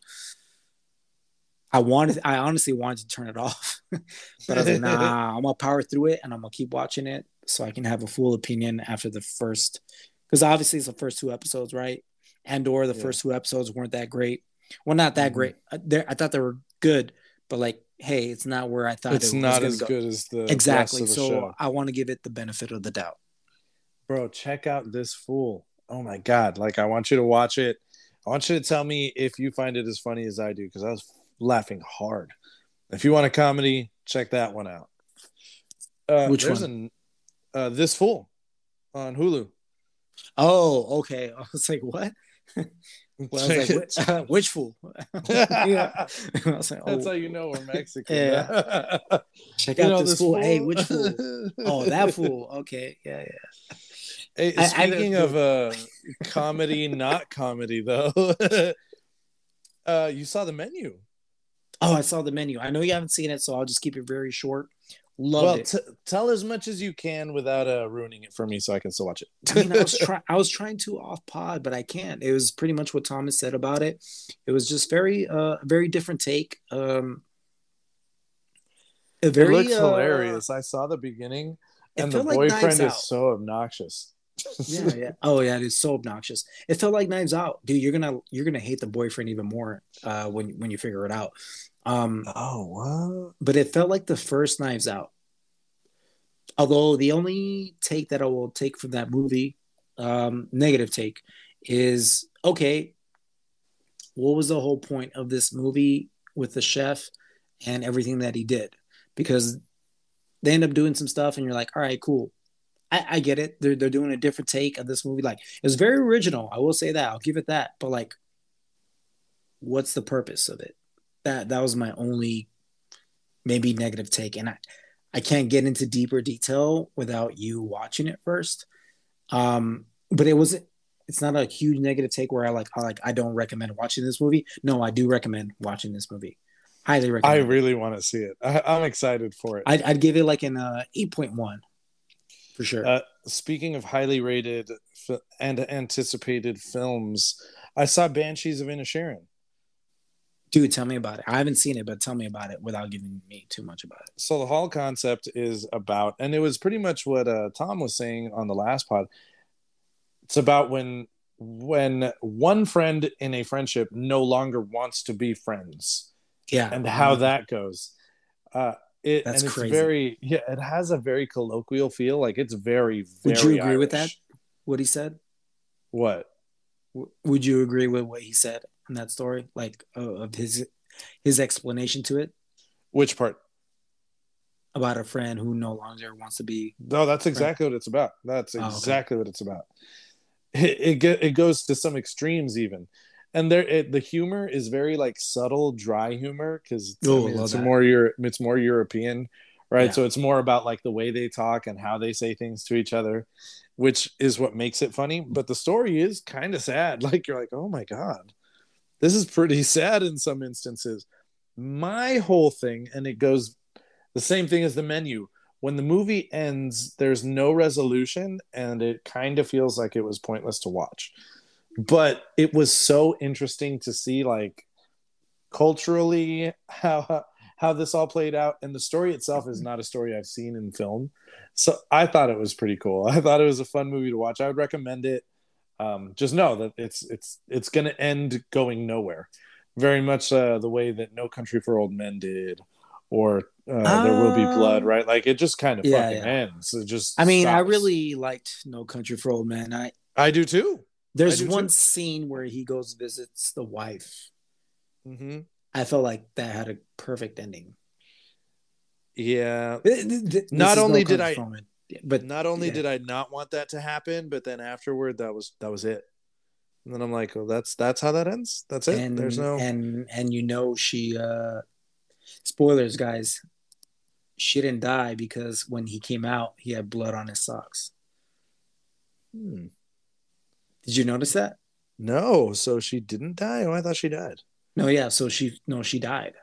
I wanted, I honestly wanted to turn it off, but I was like, nah, I'm gonna power through it and I'm gonna keep watching it so I can have a full opinion after the first, because obviously it's the first two episodes, right? And or the yeah. first two episodes weren't that great. Well, not that mm-hmm. great. I, I thought they were good, but like, hey, it's not where I thought it was. it's it not as go. good as the exactly. The so show. I want to give it the benefit of the doubt. Bro, check out this fool. Oh my god! Like, I want you to watch it. I want you to tell me if you find it as funny as I do, because I was laughing hard. If you want a comedy, check that one out. Uh, Which one? uh, this fool on Hulu. Oh, okay. I was like, what? well, I like, which, uh, which fool? yeah. Like, oh. That's how you know we're Mexican. Yeah. Check you out this, this fool. fool. Hey, which fool? oh, that fool. Okay. Yeah, yeah. Hey, speaking I, I, of uh, comedy, not comedy though, uh, you saw the menu. Oh, I saw the menu. I know you haven't seen it, so I'll just keep it very short. Loved well, it. T- tell as much as you can without uh, ruining it for me, so I can still watch it. I mean, I was trying. I was trying to off pod, but I can't. It was pretty much what Thomas said about it. It was just very, uh, very different take. Um, a very, it looks uh, hilarious. I saw the beginning, and the like boyfriend is so obnoxious. yeah, yeah. Oh yeah, it's so obnoxious. It felt like Knives Out, dude. You're gonna you're gonna hate the boyfriend even more uh, when when you figure it out. Um, oh what? But it felt like the first Knives Out. Although the only take that I will take from that movie, um, negative take, is okay. What was the whole point of this movie with the chef and everything that he did? Because they end up doing some stuff, and you're like, all right, cool I, I get it. They're they're doing a different take of this movie. Like it was very original. I will say that. I'll give it that. But like, what's the purpose of it? That that was my only maybe negative take. And I I can't get into deeper detail without you watching it first. Um, but it wasn't it's not a huge negative take where I like I like I don't recommend watching this movie. No, I do recommend watching this movie. Highly recommend. I really want to see it. I, am excited for it. I'd, I'd give it like an uh, eight point one for sure. Uh, speaking of highly rated and anticipated films, I saw Banshees of Inisherin. Dude, tell me about it. I haven't seen it, but tell me about it without giving me too much about it. So the whole concept is about, and it was pretty much what uh, Tom was saying on the last pod. It's about when when one friend in a friendship no longer wants to be friends. Yeah, and how that goes. Uh, it, That's and it's crazy. very yeah. It has a very colloquial feel. Like it's very. very Would you agree with that? What he said? What? W- Would you agree with what he said in that story, like uh, of his his explanation to it Which part? about a friend who no longer wants to be? No, that's exactly what it's about. That's Oh, okay. exactly what it's about. It it, get, it goes to some extremes even, and there it, the humor is very like subtle, dry humor because Oh, love it's more Euro, it's more European, right? Yeah. So it's more about like the way they talk and how they say things to each other, which is what makes it funny. But the story is kind of sad. Like you're like, oh my god, this is pretty sad in some instances. My whole thing, and it goes the same thing as the menu. When the movie ends there's no resolution and it kind of feels like it was pointless to watch. But it was so interesting to see like culturally how how this all played out. And the story itself is not a story i've seen in film. So i thought it was pretty cool. I thought it was a fun movie to watch. I would recommend it um, just know that it's it's it's going to end going nowhere very much uh, the way that no country for old men did or uh, there will be blood Um, right like it just kind of yeah, fucking yeah. ends it just I mean, I really liked No Country for Old Men. I i do too there's do one too. scene where he goes visits the wife. hmm I felt like that had a perfect ending. yeah Th- th- th- Not only No did I-. but not only yeah. did I not want that to happen, but then afterward, that was that was it. And then I'm like, well, that's that's how that ends. That's it. and There's no. and and you know she uh spoilers guys she didn't die because when he came out he had blood on his socks Hmm. did you notice that No, so she didn't die. Oh, I thought she died. no yeah so she no she died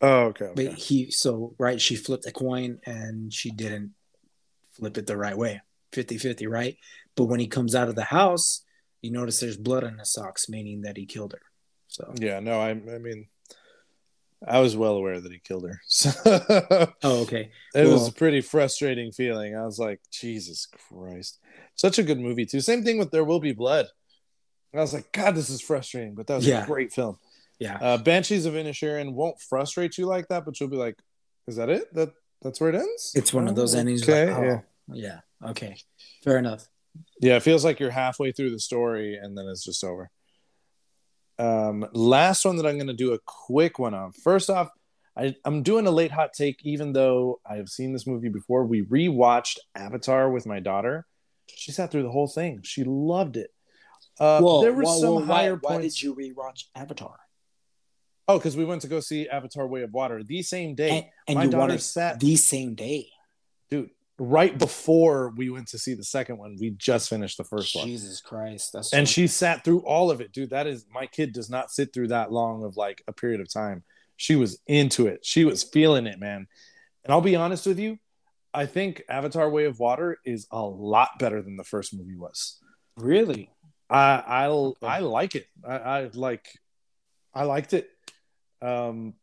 Oh, okay. but he so right she flipped a coin and she didn't flip it the right way 50-50 right but when he comes out of the house you notice there's blood on his socks meaning that he killed her so Yeah, no, I, I mean, I was well aware that he killed her. So oh okay it was a pretty frustrating feeling. I was like, Jesus Christ. Such a good movie, too. Same thing with There Will Be Blood. I was like, God, this is frustrating, but that was Yeah. a great film. yeah Uh, Banshees of Inisherin won't frustrate you like that, but you'll be like, is that it? That That's where it ends? it's one of those Oh, endings Okay. like, oh, yeah. yeah okay fair enough Yeah, it feels like you're halfway through the story and then it's just over. Um, last one that I'm going to do a quick one on. First off, I, I'm doing a late hot take, even though I've seen this movie before. We rewatched Avatar with my daughter. She sat through the whole thing. She loved it. Uh, well, there were well, some well, why, higher why points. did you rewatch Avatar? Oh, because we went to go see Avatar: Way of Water the same day. And, and my daughter sat- the same day. dude right before we went to see the second one we just finished the first one. Jesus Christ, that's and so- she sat through all of it. Dude that is my kid does not sit through that long of like a period of time. She was into it. She was feeling it man. And i'll be honest with you i think avatar way of water is a lot better than the first movie was. Really. i i'll i like it. I, I like i liked it um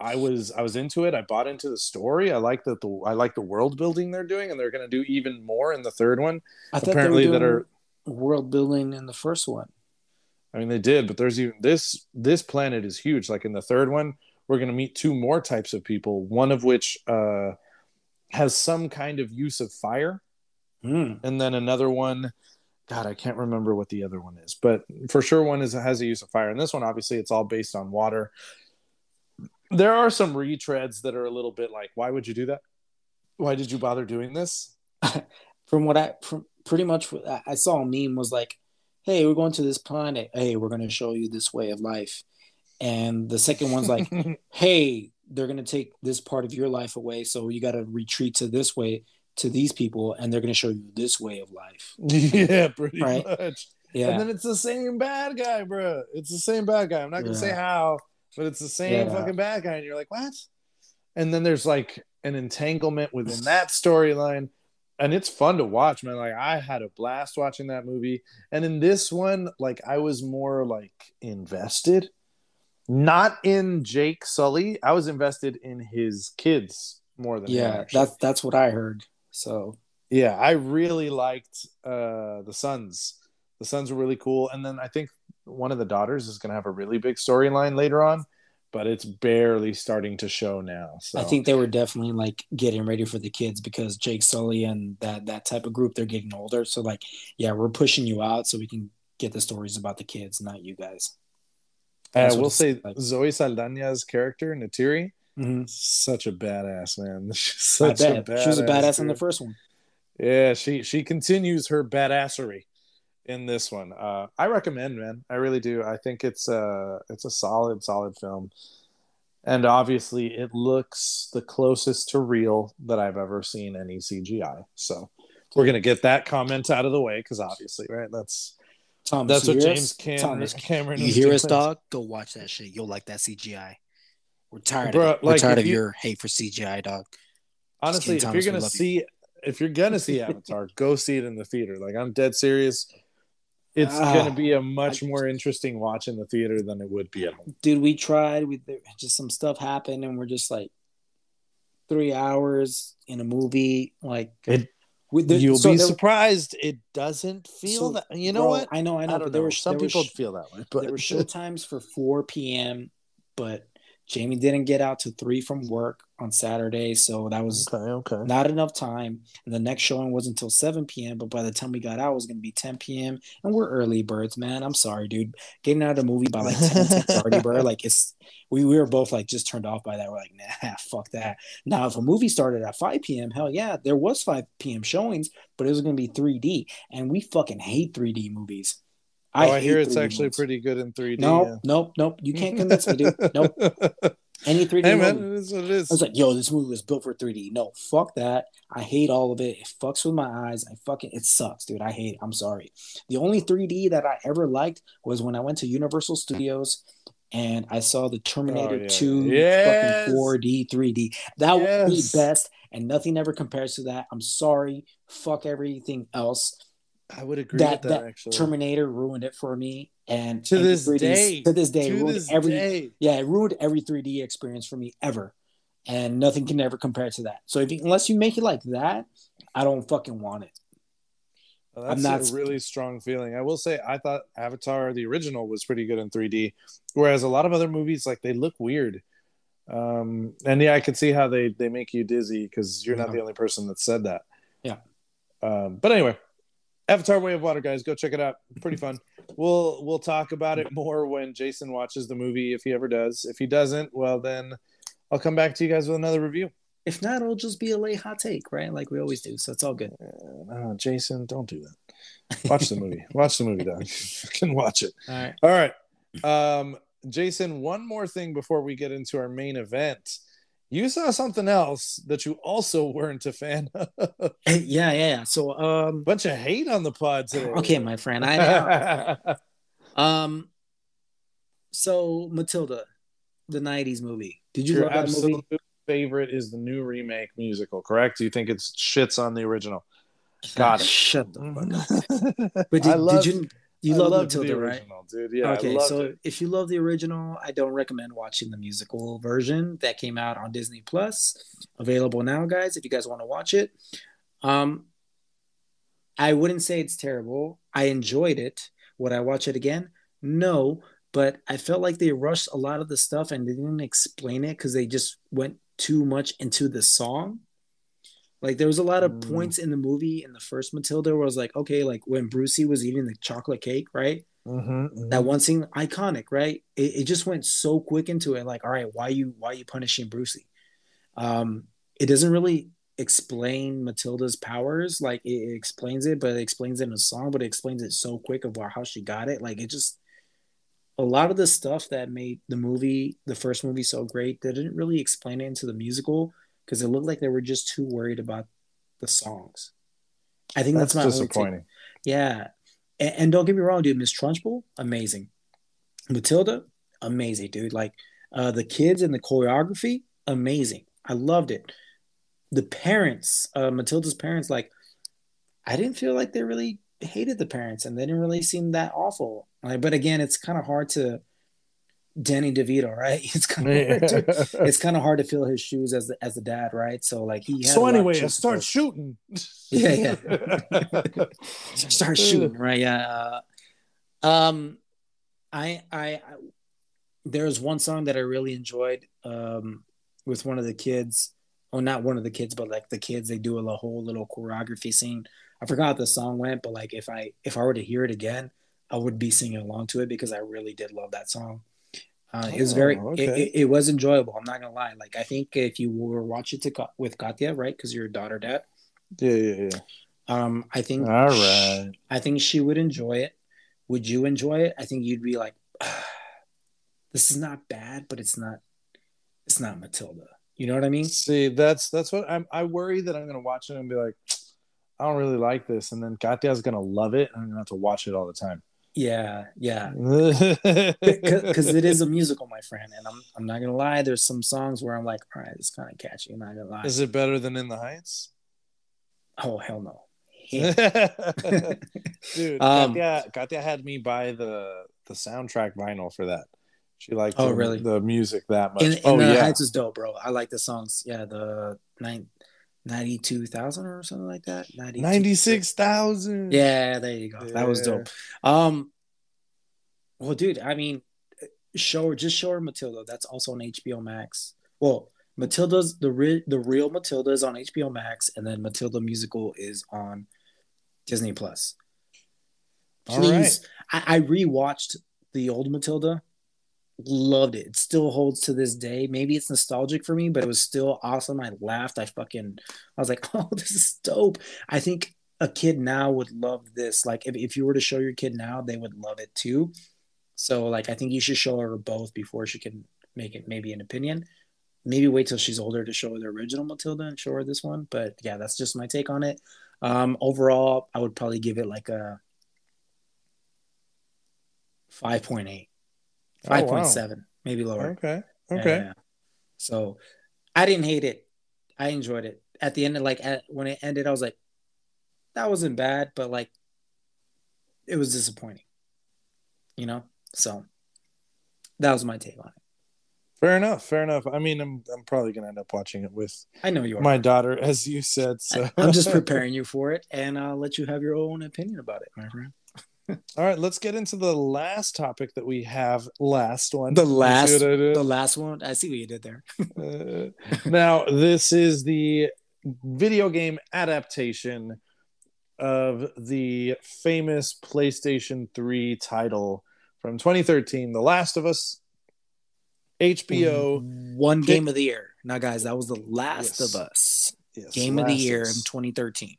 I was I was into it. I bought into the story. I like that the I like the world building they're doing, and they're going to do even more in the third one. I Apparently, that are. world building in the first one. I mean, they did, but there's even this this planet is huge. Like in the third one, we're going to meet two more types of people. One of which uh, has some kind of use of fire, Hmm. and then another one. God, I can't remember what the other one is, but for sure one is has a use of fire. And this one, obviously, it's all based on water. There are some retreads that are a little bit like, why would you do that? Why did you bother doing this? From what I from pretty much what I- saw a meme was like, "Hey, we're going to this planet. Hey, we're going to show you this way of life." And the second one's like, "Hey, they're going to take this part of your life away, so you got to retreat to this way to these people, and they're going to show you this way of life." yeah, pretty Right. much. Yeah, And then it's the same bad guy, bro. It's the same bad guy. I'm not gonna say how, but it's the same Yeah. fucking bad guy, and you're like, what? And then there's like an entanglement within that storyline, and it's fun to watch, man. Like I had a blast watching that movie, and in this one, like I was more like invested, not in Jake Sully. I was invested in his kids more than yeah, actually. that's that's what I heard. So Yeah, I really liked uh the Sons. The Sons were really cool, and then I think one of the daughters is going to have a really big storyline later on, but it's barely starting to show now. So I think they were definitely like getting ready for the kids because Jake Sully and that that type of group they're getting older. So like, yeah, we're pushing you out so we can get the stories about the kids, not you guys. I what will say like. Zoe Saldana's character Neytiri, Mm-hmm. such a badass man. She's I such a badass. she was a badass in the first one. Yeah, she she continues her badassery in this one. Uh, I recommend, man. I really do. I think it's a it's a solid solid film, and obviously it looks the closest to real that I've ever seen any CGI. So we're gonna get that comment out of the way because obviously, right? That's Thomas, that's what James us? Cameron Thomas, Cameron. You hear us, dog? Go watch that shit. You'll like that CGI. We're tired Bruh, of it. We're like, tired of you- your hate for CGI, dog. Honestly, if you're gonna love you. see if you're gonna see Avatar, go see it in the theater. Like I'm dead serious. It's Ah, gonna be a much more interesting watch in the theater than it would be at home. Dude, we tried. We just some stuff happened, and we're just like three hours in a movie. Like It- there- You'll so be there- surprised. It doesn't feel so, that. You know bro, what? I know, I know. I but don't there were Some there people sh- feel that way, but there were show times for 4 p.m., but Jamie didn't get out to three from work on Saturday, so that was okay, okay. not enough time. And the next showing wasn't until 7 p.m., but by the time we got out, it was going to be 10 p.m. And we're early birds, man. I'm sorry, dude. Getting out of the movie by like 10, 10 bro. Like, it's, we, we were both like just turned off by that. We're like, nah, fuck that. Now, if a movie started at 5 p.m., hell yeah, there was 5 p.m. showings, but it was going to be 3D. And we fucking hate 3D movies. Oh, I hear it's actually pretty good in 3D. Nope, yeah. nope, nope. You can't convince me, dude. Nope. Any 3D hey movie. man, it is what it I was like, yo, this movie was built for 3D. No, fuck that. I hate all of it. It fucks with my eyes. I fucking it sucks, dude. I hate it. I'm sorry. The only 3D that I ever liked was when I went to Universal Studios and I saw the Terminator Oh, yeah. 2 Yes. fucking 4D, 3D. That was the best, and nothing ever compares to that. I'm sorry. Fuck everything else. I would agree That, with that, that actually. Terminator ruined it for me. And To any this 3Ds day. to this day, to ruined this every day. yeah, it ruined every 3D experience for me ever, and nothing can ever compare to that. So if you, unless you make it like that, I don't fucking want it. Well, I'm that's not- a really strong feeling. I will say, I thought Avatar, the original, was pretty good in 3D, whereas a lot of other movies, like they look weird. Um, and yeah, I could see how they they make you dizzy because you're not Yeah. the only person that said that. Yeah. Um, but anyway, Avatar: Way of Water, guys, go check it out. Pretty fun. We'll we'll talk about it more when Jason watches the movie, if he ever does. If he doesn't, well then I'll come back to you guys with another review. If not, it'll just be a late hot take, right? Like we always do. So it's all good. Uh, Jason, don't do that. Watch the movie. Watch the movie, dog. Fucking watch it. All right. All right. Um, Jason, one more thing before we get into our main event. You saw something else that you also weren't a fan of. yeah, yeah, yeah. So um, Bunch of hate on the pod today. okay, my friend, I know. um, so Matilda, the '90s movie. Did you Your love that absolute movie? favorite is the new remake musical, correct? Do you think it's shits on the original? Got it. Shut the fuck up. But I did, love, did you? You I love Matilda, the right? original, dude. Yeah, I okay, so it. if you love the original, I don't recommend watching the musical version that came out on Disney Plus. Available now, guys, if you guys want to watch it. Um I wouldn't say it's terrible. I enjoyed it. Would I watch it again? No, but I felt like they rushed a lot of the stuff and they didn't explain it because they just went too much into the song. Like there was a lot of Mm. points in the movie in the first Matilda where I was like, okay, like when Brucey was eating the chocolate cake, right? Mhm, that one scene iconic right? It, it just went so quick into it like all right why you why you punishing brucey um it doesn't really explain matilda's powers like it, it explains it but it explains it in a song but it explains it so quick of how she got it. Like it just a lot of the stuff that made the movie the first movie so great they didn't really explain it into the musical because it looked like they were just too worried about the songs i think That's that's, my disappointing. yeah. And, and don't get me wrong, dude. Miss Trunchbull, amazing. Matilda, amazing, dude. Like uh, the kids and the choreography, amazing. I loved it. The parents, uh, Matilda's parents, like I didn't feel like they really hated the parents, and they didn't really seem that awful. Like, but again, it's kind of hard to Danny DeVito, right? It's kind of hard to, it's kind of hard to fill his shoes as the as the dad, right? So like he. Had so anyway, I start shooting. Yeah, yeah. start shooting right yeah uh, um I, I i there's one song that i really enjoyed um with one of the kids oh not one of the kids but like the kids they do a whole little choreography scene i forgot how the song went but like if i if i were to hear it again i would be singing along to it because i really did love that song uh, it was very Oh, it, it, it was enjoyable i'm not gonna lie like i think if you were watch it to, with katya right because you're a daughter dad yeah, yeah, yeah. um i think All right. I think she would enjoy it. Would you enjoy it? I think you'd be like, this is not bad, but it's not, it's not Matilda. You know what I mean? See, that's that's what I'm. I worry that I'm gonna watch it and be like, I don't really like this, and then Katya's gonna love it, and I'm gonna have to watch it all the time. Yeah, yeah. Because it is a musical, my friend, and I'm I'm not gonna lie. There's some songs where I'm like, all right, it's kind of catchy. I'm not gonna lie. Is it better than In the Heights? oh hell no. Yeah. Dude, Um, Katya, Katya had me buy the the soundtrack vinyl for that. She liked Oh, the, really? the music that much. In, in oh the yeah, Heights is dope, bro. I like the songs. Yeah, the nine. 92,000 or something like that. 92 ninety six thousand. Yeah, there you go. That was dope. Um, well, dude, I mean, show her just show her Matilda. That's also on HBO Max. Well, Matilda's the real the real Matilda is on HBO Max, and then Matilda musical is on Disney Plus. Please, I, I rewatched the old Matilda. Loved it. It still holds to this day. Maybe it's nostalgic for me, but it was still awesome. I laughed. I fucking, I was like, oh, this is dope. I think a kid now would love this. Like, if, if you were to show your kid now, they would love it too. So, like, I think you should show her both before she can make it maybe an opinion. Maybe wait till she's older to show her the original Matilda and show her this one. But yeah, that's just my take on it. Um, overall, I would probably give it like a 5.8, Oh, wow. 5.7, maybe lower. Okay. Okay. yeah. So I didn't hate it. I enjoyed it. At the end, of like at, when it ended, I was like, that wasn't bad, but like it was disappointing. You know? So that was my take on it. Fair enough. Fair enough. I mean, I'm I'm probably gonna end up watching it with I know you are. my daughter, as you said. So I, am just preparing you for it, and I'll let you have your own opinion about it, my friend. All right, let's get into the last topic that we have. Last one. The last, what I did? the last one. I see what you did there. Uh, now, this is the video game adaptation of the famous PlayStation 3 title from 2013, The Last of Us. HBO. One game of the year. Now, guys, that was the Last Yes. of Us Yes, game of the year in 2013.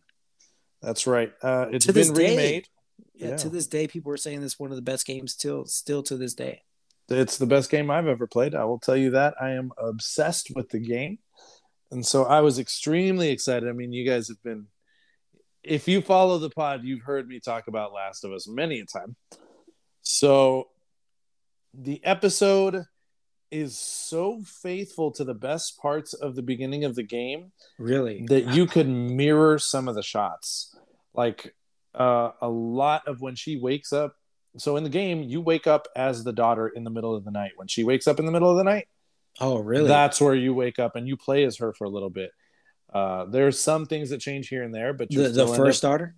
That's right. Uh, it's To been day. Yeah, Yeah. to this day, people are saying this one of the best games still, still to this day. It's the best game I've ever played. I will tell you that. I am obsessed with the game. And so I was extremely excited. I mean, you guys have been, if you follow the pod, you've heard me talk about Last of Us many a time. So the episode is so faithful to the best parts of the beginning of the game Really? that you could mirror some of the shots. Like uh, a lot of when she wakes up so in the game, you wake up as the daughter in the middle of the night. When she wakes up in the middle of the night, Oh, really? that's where you wake up and you play as her for a little bit. Uh, there's some things that change here and there, but the, the first daughter?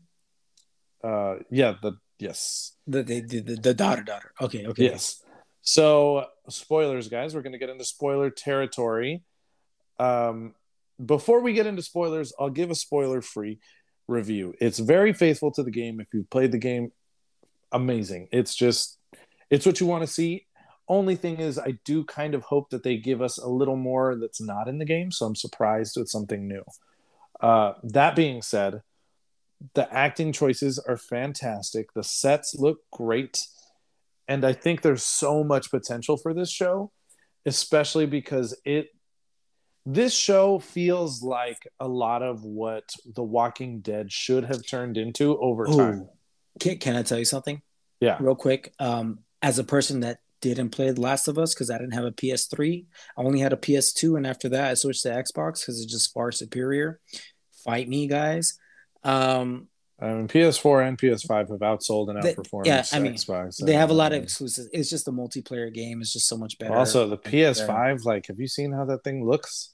uh, yeah, the yes, The, the, the, the, daughter, daughter. Okay, okay. yes. So spoilers, guys. We're gonna get into spoiler territory. Um, before we get into spoilers, I'll give a spoiler-free review. It's very faithful to the game. If you've played the game, amazing. It's just, it's what you want to see. Only thing is, I do kind of hope that they give us a little more that's not in the game. So I'm surprised with something new. Uh, that being said, the acting choices are fantastic. The sets look great. And I think there's so much potential for this show, especially because it this show feels like a lot of what The Walking Dead should have turned into over time. Can, can I tell you something? Yeah. Real quick. Um, as a person that didn't play The Last of Us because I didn't have a PS3, I only had a PS2, and after that I switched to Xbox because it's just far superior. Fight me, guys. Um, I mean, PS4 and PS5 have outsold and They- outperformed yeah, I mean, Xbox. they have a lot of exclusives. It's just a multiplayer game. It's just so much better. Also, the PS5, like, have you seen how that thing looks?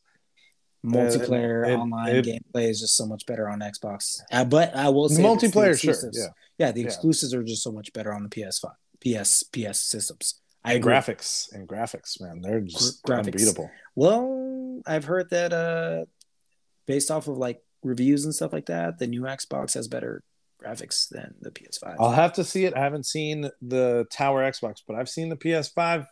Multiplayer it- online it- gameplay is just so much better on Xbox. Uh, but I will say Multiplayer, sure. Yeah. yeah, the Yeah. exclusives are just so much better on the PS5, PS, PS systems. I agree. graphics and graphics, man, they're just graphics. unbeatable. Well, I've heard that uh, based off of like reviews and stuff like that, the new Xbox has better graphics than the PS5. I'll have to see it. I haven't seen the Tower Xbox, but I've seen the PS5,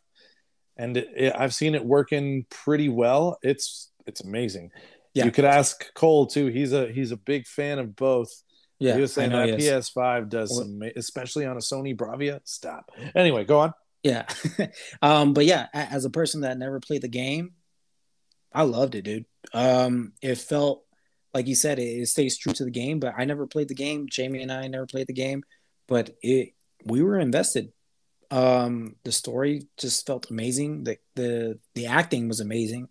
and it, it- I've seen it working pretty well. It's it's amazing. Yeah. You could ask Cole too. He's a he's a big fan of both. yeah, he was saying know that. PS5 does Well- some, especially on a Sony Bravia. Stop. Anyway, go on. Yeah. um, but yeah, as a person that never played the game, I loved it, dude. Um, it felt like you said, it, it stays true to the game, but I never played the game. Jamie and I never played the game, but it we were invested. Um, the story just felt amazing. The the the acting was amazing.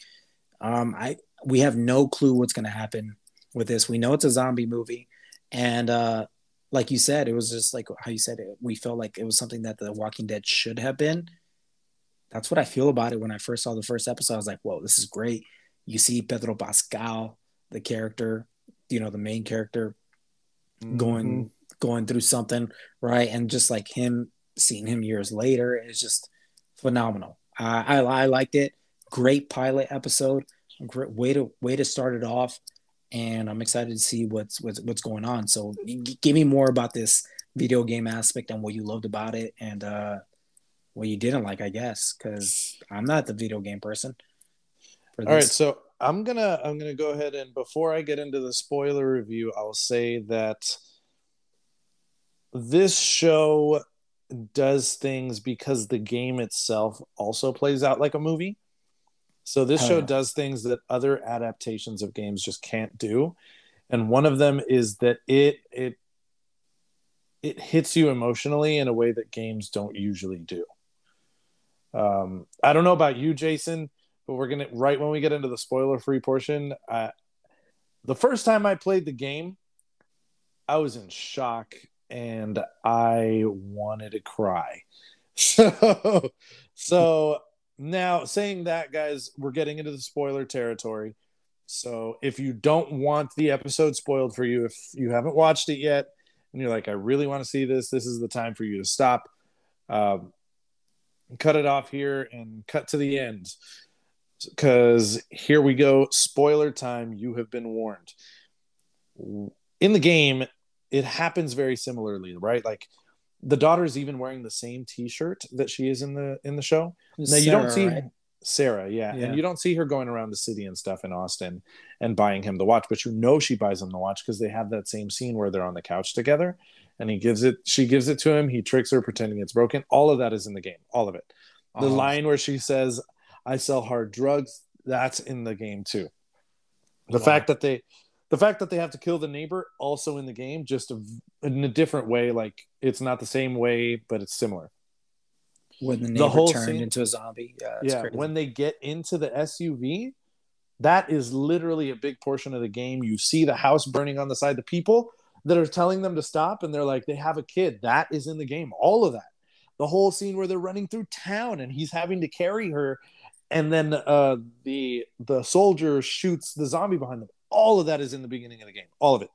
Um, I we have no clue what's gonna happen with this. We know it's a zombie movie, and uh like you said, it was just like how you said it. We felt like it was something that The Walking Dead should have been. That's what I feel about it when I first saw the first episode. I was like, whoa, this is great. You see Pedro Pascal, the character, you know, the main character, going Mm-hmm. going through something, right? And just like him, seeing him years later is just phenomenal. I I liked it. Great pilot episode. Great way to way to start it off, and I'm excited to see what's what's what's going on. So g- give me more about this video game aspect and what you loved about it, and uh, what you didn't like, I guess, because I'm not the video game person. All right, so I'm gonna I'm gonna go ahead and before I get into the spoiler review, I'll say that this show does things because the game itself also plays out like a movie. So this show yeah. does things that other adaptations of games just can't do. And one of them is that it it it hits you emotionally in a way that games don't usually do. Um, I don't know about you, Jason, but we're gonna right when we get into the spoiler free portion. Uh, the first time I played the game, I was in shock and I wanted to cry. So, so now saying that, guys, we're getting into the spoiler territory. So if you don't want the episode spoiled for you, if you haven't watched it yet, and you're like, I really want to see this, this is the time for you to stop. Um, cut it off here and cut to the end because here we go spoiler time you have been warned in the game it happens very similarly right like the daughter's even wearing the same t-shirt that she is in the in the show now you don't see right? sarah yeah. Yeah. and you don't see her going around the city and stuff in austin and buying him the watch but you know she buys him the watch because they have that same scene where they're on the couch together and he gives it she gives it to him he tricks her pretending it's broken all of that is in the game all of it the Oh. line where she says i sell hard drugs that's in the game too the Wow. fact that they the fact that they have to kill the neighbor also in the game just a, in a different way like it's not the same way but it's similar. When the neighbor whole turned scene- into a zombie. Yeah, it's yeah crazy. when they get into the suv that is literally a big portion of the game. You see the house burning on the side the people that are telling them to stop and they're like they have a kid. That is in the game all of that. The whole scene where they're running through town and he's having to carry her and then uh the the soldier shoots the zombie behind them all of that is in the beginning of the game all of it.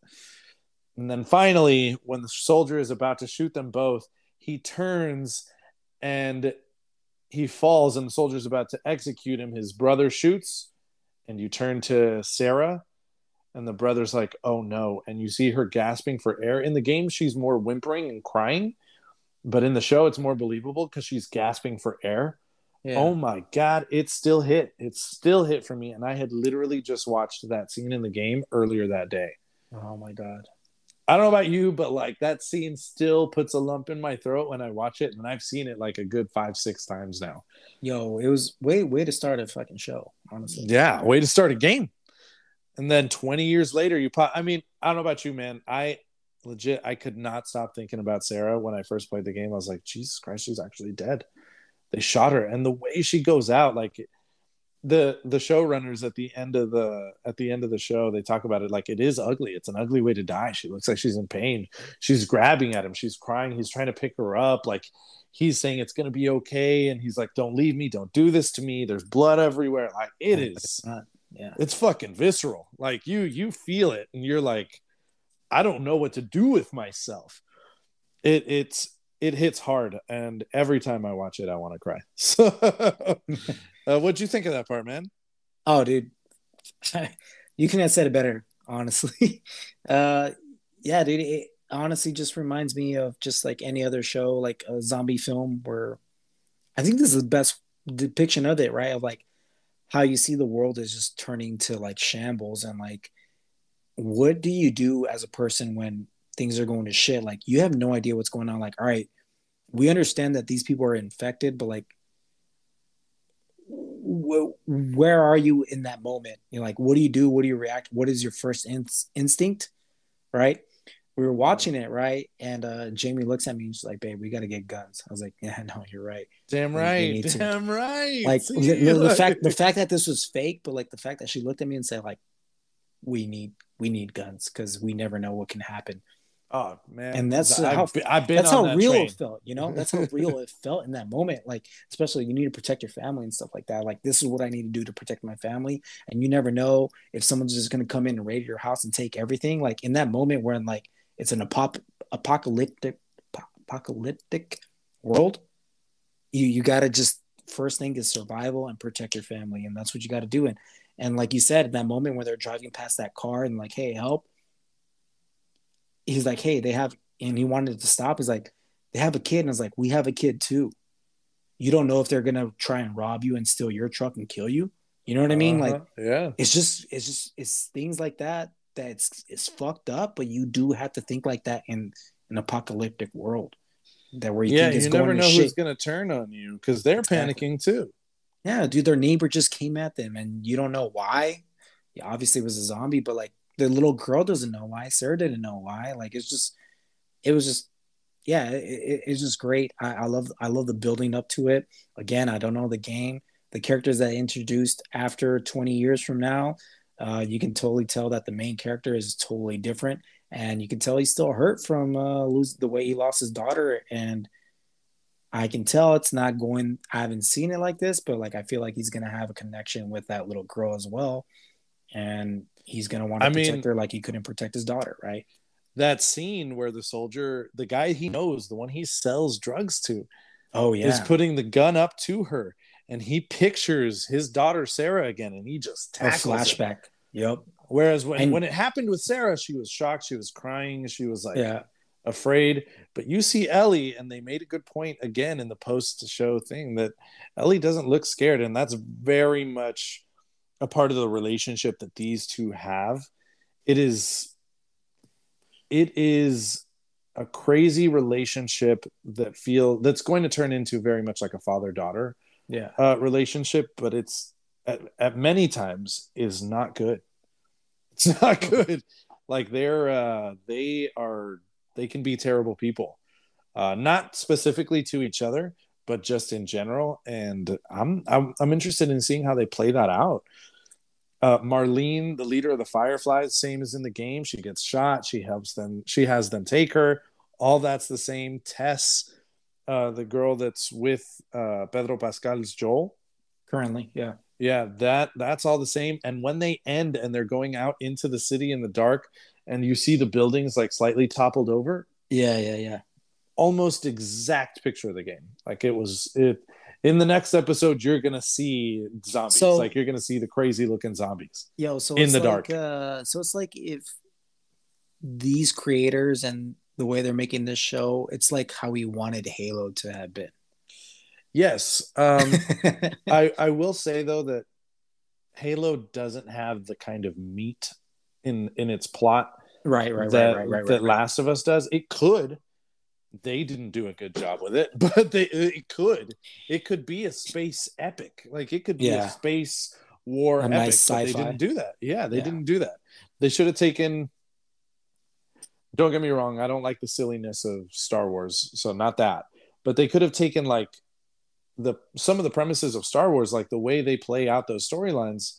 And then finally when the soldier is about to shoot them both he turns and he falls and the soldier's about to execute him. His brother shoots and you turn to sarah and the brother's like oh no. And you see her gasping for air. In the game she's more whimpering and crying but in the show it's more believable because she's gasping for air Yeah. oh my god it still hit. It still hit for me and i had literally just watched that scene in the game earlier that day. Oh my god. i don't know about you but like that scene still puts a lump in my throat when i watch it and i've seen it like a good five six times now. Yo, it was way way to start a fucking show, honestly. yeah way to start a game. And then 20 years later you pop i mean i don't know about you man. I legit i could not stop thinking about sarah when i first played the game. I was like jesus christ she's actually dead they shot her. And the way she goes out like the the showrunners at the end of the at the end of the show they talk about it like it is ugly. It's an ugly way to die. She looks like she's in pain. She's grabbing at him. She's crying. He's trying to pick her up. Like he's saying it's going to be okay. And he's like don't leave me. Don't do this to me. There's blood everywhere. Like it is. Yeah. it's fucking visceral. Like you you feel it and you're like i don't know what to do with myself. It it's it hits hard and every time i watch it i want to cry so uh, what'd you think of that part man Oh, dude, you couldn't have said it better, honestly. Uh, yeah, dude, it honestly just reminds me of just like any other show, like a zombie film, where I think this is the best depiction of it, right? Of like how you see the world is just turning to like shambles, and like what do you do as a person when things are going to shit? Like you have no idea what's going on. Like, all right, we understand that these people are infected, but like wh- where are you in that moment? You're like, what do you do? What do you react? What is your first in- instinct? Right? We were watching it, right? And uh, Jamie looks at me and she's like, babe, we got to get guns. I was like, yeah, no, you're right. damn right need to- damn right Like the, the- the fact, the fact that this was fake, but like the fact that she looked at me and said, like, we need, we need guns because we never know what can happen. Oh man And that's I've, how- I've been That's how that real train. it felt, you know. That's how real it felt in that moment. Like, especially you need to protect your family and stuff like that. Like, this is what I need to do to protect my family. And you never know if someone's just gonna come in and raid your house and take everything. Like in that moment when like it's an apop- apocalyptic apocalyptic world, you you gotta just first thing is survival and protect your family, and that's what you got to do. And and like you said, in that moment where they're driving past that car and like, hey, help. He's like, hey, they have, and he wanted to stop. He's like, they have a kid, and I was like, we have a kid too. You don't know if they're gonna try and rob you and steal your truck and kill you. You know what I mean? Like, Uh-huh. yeah it's just, it's just, it's things like that that's it's fucked up. But you do have to think like that in an apocalyptic world, that where you yeah you going never to know who's gonna turn on you because they're Exactly. panicking too Yeah, dude, their neighbor just came at them, and you don't know why. Yeah, obviously it was a zombie, but like the little girl doesn't know why. Sarah didn't know why. Like it's just, it was just, yeah, it, it, it's just great. I, I love, I love the building up to it. Again, I don't know the game. The characters that introduced after 20 years from now, uh, you can totally tell that the main character is totally different, and you can tell he's still hurt from uh, lose the way he lost his daughter and. I can tell it's not going. I haven't seen it like this, but like I feel like he's gonna have a connection with that little girl as well, and he's gonna want to I protect mean- her like he couldn't protect his daughter, right? that scene where the soldier the guy he knows the one he sells drugs to Oh yeah, is putting the gun up to her and he pictures his daughter Sarah again and he just a tackles it. flashback. Yep. Whereas when, And- when it happened with Sarah, she was shocked, she was crying, she was like Yeah. afraid. But you see Ellie, and they made a good point again in the post show thing that Ellie doesn't look scared, and that's very much a part of the relationship that these two have. It is it is a crazy relationship that feel that's going to turn into very much like a father daughter Yeah. uh, relationship, but it's at, at many times is not good. It's not good. Like they're uh, they are they can be terrible people, uh, not specifically to each other, but just in general. And I'm I'm I'm interested in seeing how they play that out. Uh, Marlene, the leader of the Fireflies, same as in the game. She gets shot. She helps them. She has them take her. All that's the same. Tess, uh, the girl that's with uh, Pedro Pascal's Joel. Currently, yeah. Yeah, that that's all the same. And when they end and they're going out into the city in the dark, and you see the buildings like slightly toppled over, Yeah, yeah, yeah. almost exact picture of the game. Like it was it. In the next episode, you're gonna see zombies. So- like you're gonna see the crazy looking zombies. Yo, so In it's the like, dark. Uh, so it's like if these creators and the way they're making this show, it's like how we wanted Halo to have been. Yes. Um, I I will say though that Halo doesn't have the kind of meat in in its plot right, right, that, right, right, right, that right. Last of Us does. It could. They didn't do a good job with it, but they it could. It could be a space epic. Like it could be Yeah. a space war A epic. nice they didn't do that. Yeah, they Yeah. didn't do that. They should have taken. Don't get me wrong. I don't like the silliness of Star Wars, so not that. But they could have taken like the some of the premises of Star Wars, like the way they play out those storylines,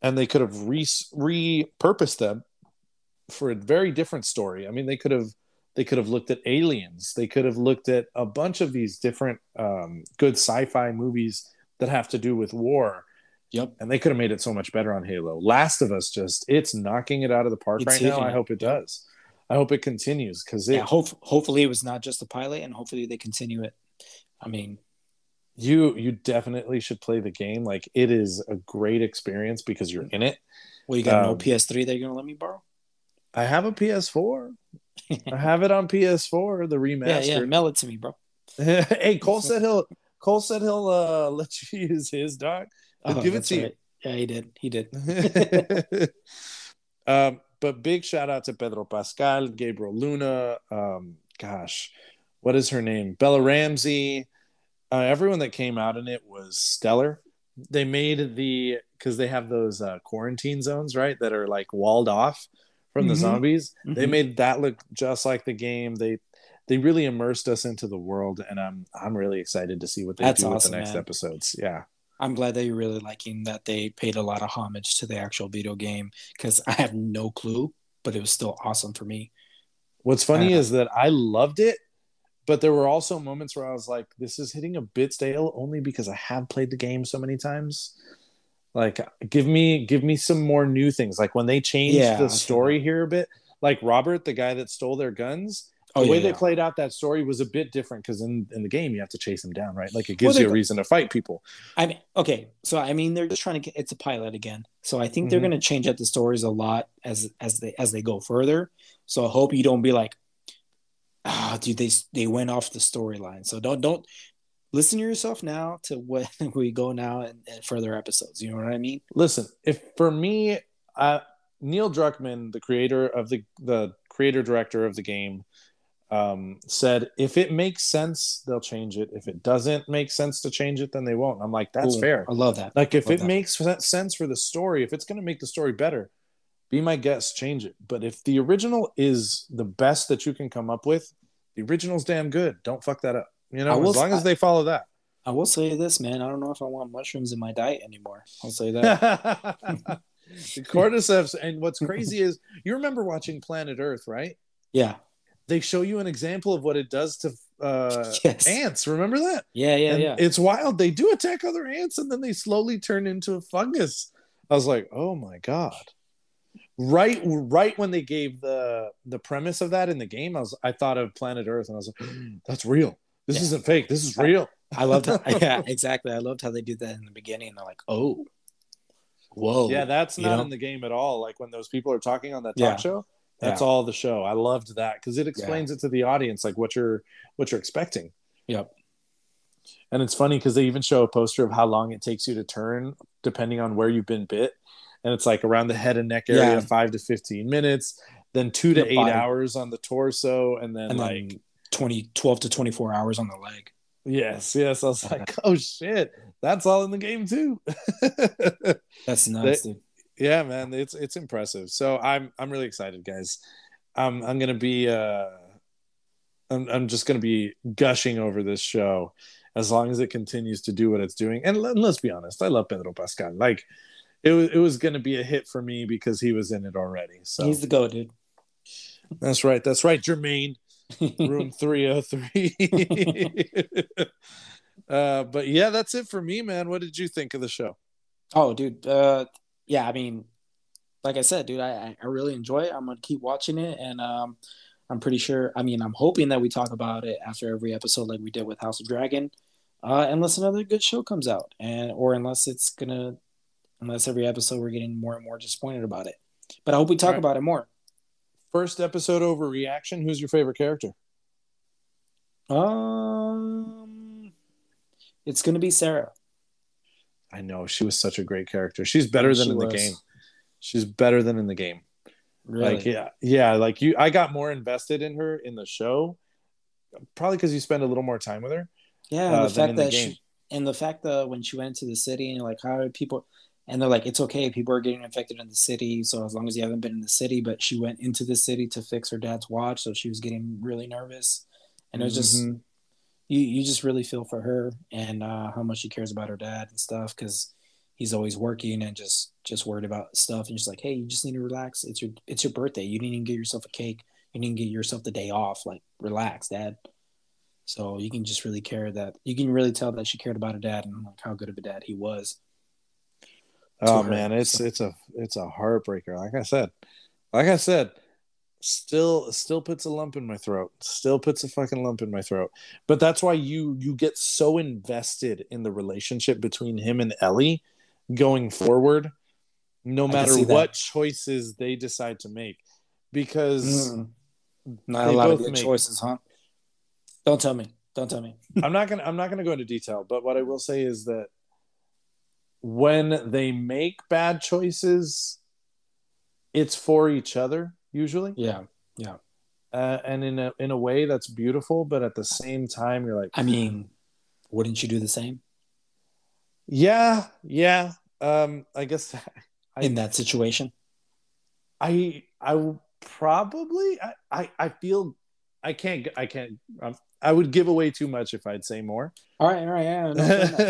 and they could have re repurposed them for a very different story. I mean, they could have they could have looked at aliens. They could have looked at a bunch of these different um, good sci-fi movies that have to do with war. Yep. And they could have made it so much better on Halo. Last of Us just it's knocking it out of the park It's right now. hitting I hope it does. I hope it continues because it Yeah, hope, hopefully it was not just a pilot, and hopefully they continue it. I mean, you you definitely should play the game. Like it is a great experience because you're in it. well, you got Um, old PS3 that you're gonna let me borrow? I have a PS4. I have it on PS4, the remaster. Yeah, yeah, mail it to me, bro. hey, Cole said he'll Cole said he'll uh, let you use his dog. He'll Oh, give it to you. Yeah, he did. He did. um, but big shout out to Pedro Pascal, Gabriel Luna. Um, gosh, what is her name? Bella Ramsey. Uh, everyone that came out in it was stellar. They made the because they have those uh, quarantine zones, right? That are like walled off from the Mhm. zombies. They Mhm. made that look just like the game. They they really immersed us into the world, and I'm I'm really excited to see what they That's do awesome, with the next man. episodes. Yeah. I'm glad that you're really liking that they paid a lot of homage to the actual video game because I have no clue, but it was still awesome for me. What's funny Uh, is that I loved it, but there were also moments where I was like, this is hitting a bit stale only because I have played the game so many times. Like give me give me some more new things. Like when they changed Yeah, the story here a bit, like Robert, the guy that stole their guns, Oh, the yeah, way they yeah. played out that story was a bit different because in, in the game you have to chase him down, right? Like it gives they you a reason to fight people. I mean, okay, so I mean, they're just trying to get it's a pilot again, so I think they're Mhm. going to change up the stories a lot as as they as they go further. So I hope you don't be like, ah, dude, they they went off the storyline. So don't don't listen to yourself now to what we go now and, and further episodes. You know what I mean? Listen, if for me, uh, Neil Druckmann, the creator of the the creator director of the game, um, said if it makes sense, they'll change it. If it doesn't make sense to change it, then they won't. I'm like, that's Cool. fair. I love that. Like if it that. makes sense for the story, if it's going to make the story better, be my guest, change it. But if the original is the best that you can come up with, the original's damn good. Don't fuck that up. You know, will as long as they follow that. I will say this, man. I don't know if I want mushrooms in my diet anymore. I'll say that. the cordyceps and what's crazy is you remember watching planet earth right yeah. they show you an example of what it does to uh Yes. ants remember that Yeah. Yeah. And yeah. it's wild they do attack other ants and then they slowly turn into a fungus i was like oh my god right right when they gave the the premise of that in the game i was i thought of planet earth and i was like that's real this Yeah. isn't fake this is real I loved how, yeah, exactly. I loved how they did that in the beginning. They're like, oh, whoa. Yeah, that's you not know? in the game at all. Like when those people are talking on that Yeah. talk show, that's Yeah. all the show. I loved that because it explains it to the audience, like what you're what you're expecting. Yep. And it's funny because they even show a poster of how long it takes you to turn, depending on where you've been bit. And it's like around the head and neck area, Yeah. five to fifteen minutes, then two to The eight body. hours on the torso, and then And like then 20, 12 to 24 hours on the leg. yes, yes. I was like, oh shit, that's all in the game too. That's dude. yeah man it's it's impressive so i'm i'm really excited guys i'm i'm gonna be uh i'm, I'm just gonna be gushing over this show as long as it continues to do what it's doing and let, let's be honest i love pedro pascal like it was it was gonna be a hit for me because he was in it already so He's the go, dude. that's right that's right jermaine room 303. uh, but yeah, that's it for me, man. What did you think of the show? Oh, dude. Uh, yeah, I mean, like I said, dude, I, I really enjoy it. I'm gonna keep watching it, and um, I'm pretty sure. I mean, I'm hoping that we talk about it after every episode, like we did with House of Dragon, uh, unless another good show comes out, and or unless it's gonna, unless every episode we're getting more and more disappointed about it. But I hope we talk Right. about it more. First episode over reaction. Who's your favorite character? Um, it's gonna be Sarah. I know she was such a great character. She's better than She in the game. She's better than in the game. Really? Like yeah, yeah. Like you, I got more invested in her in the show, probably because you spend a little more time with her. Yeah, uh, the than fact in the that game. she, and the fact that when she went into the city and like how are people and they're like it's okay. People are getting infected in the city so as long as you haven't been in the city. But she went into the city to fix her dad's watch so she was getting really nervous. And it was just Mhm. you you just really feel for her and uh, how much she cares about her dad and stuff because he's always working and just just worried about stuff. And just like hey you just need to relax. It's your it's your birthday. You didn't even get yourself a cake. You didn't get yourself the day off. Like relax dad. So you can just really care that you can really tell that she cared about her dad and like how good of a dad he was Oh man, it's it's a it's a heartbreaker. Like I said, like I said, still still puts a lump in my throat. Still puts a fucking lump in my throat. But that's why you you get so invested in the relationship between him and Ellie going forward, no matter see that. what choices they decide to make, because Mm. not a lot of good choices huh don't tell me don't tell me I'm not gonna I'm not gonna go into detail, but what I will say is that when they make bad choices, it's for each other usually, yeah uh, and in a in a way that's beautiful. But at the same time, you're like, i mean wouldn't you do the same yeah, yeah. Um, I guess I- in that situation I I probably I, I I feel I can't I can't um, I would give away too much if I'd say more. all right all right yeah no,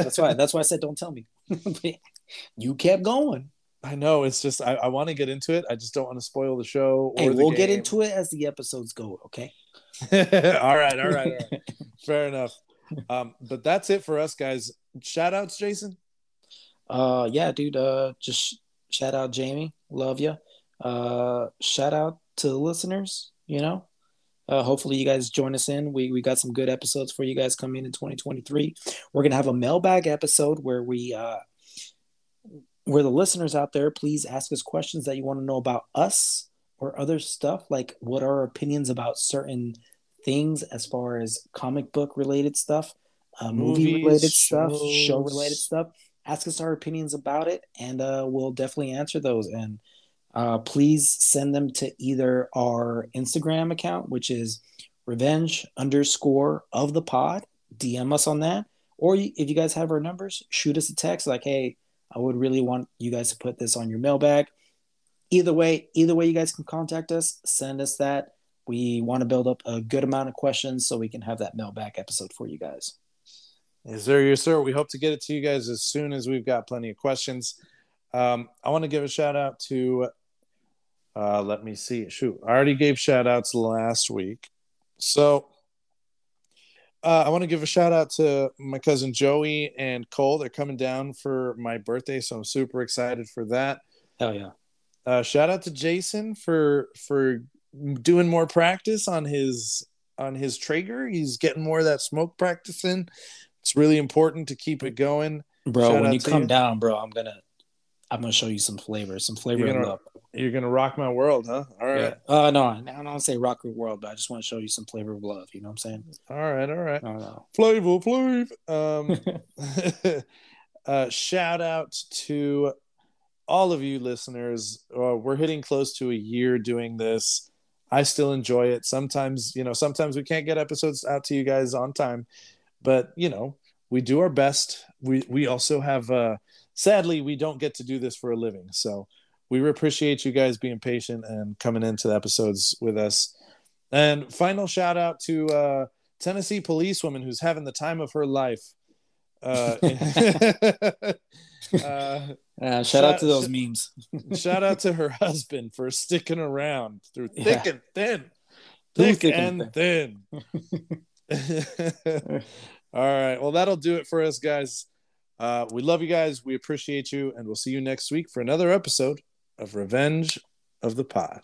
that's why that's why i said don't tell me you kept going I know it's just I, I want to get into it. I just don't want to spoil the show. Or hey the we'll get into it as the episodes go okay all right, all right, all right. Fair enough. Um, but that's it for us, guys. Shout outs, Jason. Uh, yeah, dude. Uh, just shout out Jamie, love you. Uh, shout out to the listeners. You know, uh, hopefully you guys join us in. We we got some good episodes for you guys coming in 2023. We're gonna have a mailbag episode where we uh, where the listeners out there, please ask us questions that you want to know about us or other stuff, like what are our opinions about certain things as far as comic book related stuff, uh, movie related stuff, show related stuff. Ask us our opinions about it, and uh, we'll definitely answer those. And uh, please send them to either our Instagram account, which is revenge underscore of the pod. DM us on that, or if you guys have our numbers, shoot us a text like, "Hey, I would really want you guys to put this on your mailbag." Either way, either way, you guys can contact us. Send us that. We want to build up a good amount of questions so we can have that mailbag episode for you guys. Yes, sir. Yes, sir. We hope to get it to you guys as soon as we've got plenty of questions. Um, I want to give a shout out to, uh, let me see. Shoot, I already gave shout outs last week. So uh, I want to give a shout out to my cousin Joey and Cole. They're coming down for my birthday, so I'm super excited for that. Hell yeah! Uh, shout out to Jason for for doing more practice on his on his Traeger. He's getting more of that smoke practice in. It's really important to keep it going. Bro, Shout when you come you. down, bro, I'm gonna I'm gonna show you some flavor, some flavor gonna-. You're gonna rock my world, huh? All right, Yeah. Uh no, I don't say rock your world, but I just want to show you some flavor of love. You know what I'm saying? all right, all right. I don't know. Flavor, flavor. Um, uh, shout out to all of you listeners. Uh, we're hitting close to a year doing this. I still enjoy it. Sometimes, you know, sometimes we can't get episodes out to you guys on time, but you know, we do our best. We we also have. Uh, sadly, we don't get to do this for a living, so we appreciate you guys being patient and coming into the episodes with us. And final shout out to uh, Tennessee policewoman who's having the time of her life. Uh, uh, Uh, shout, Shout- out to those sh- memes. shout out to her husband for sticking around through thick Yeah. and thin. thick thick and and thin. All right. Well, that'll do it for us, guys. Uh, we love you guys. We appreciate you, and we'll see you next week for another episode of Revenge of the Pod.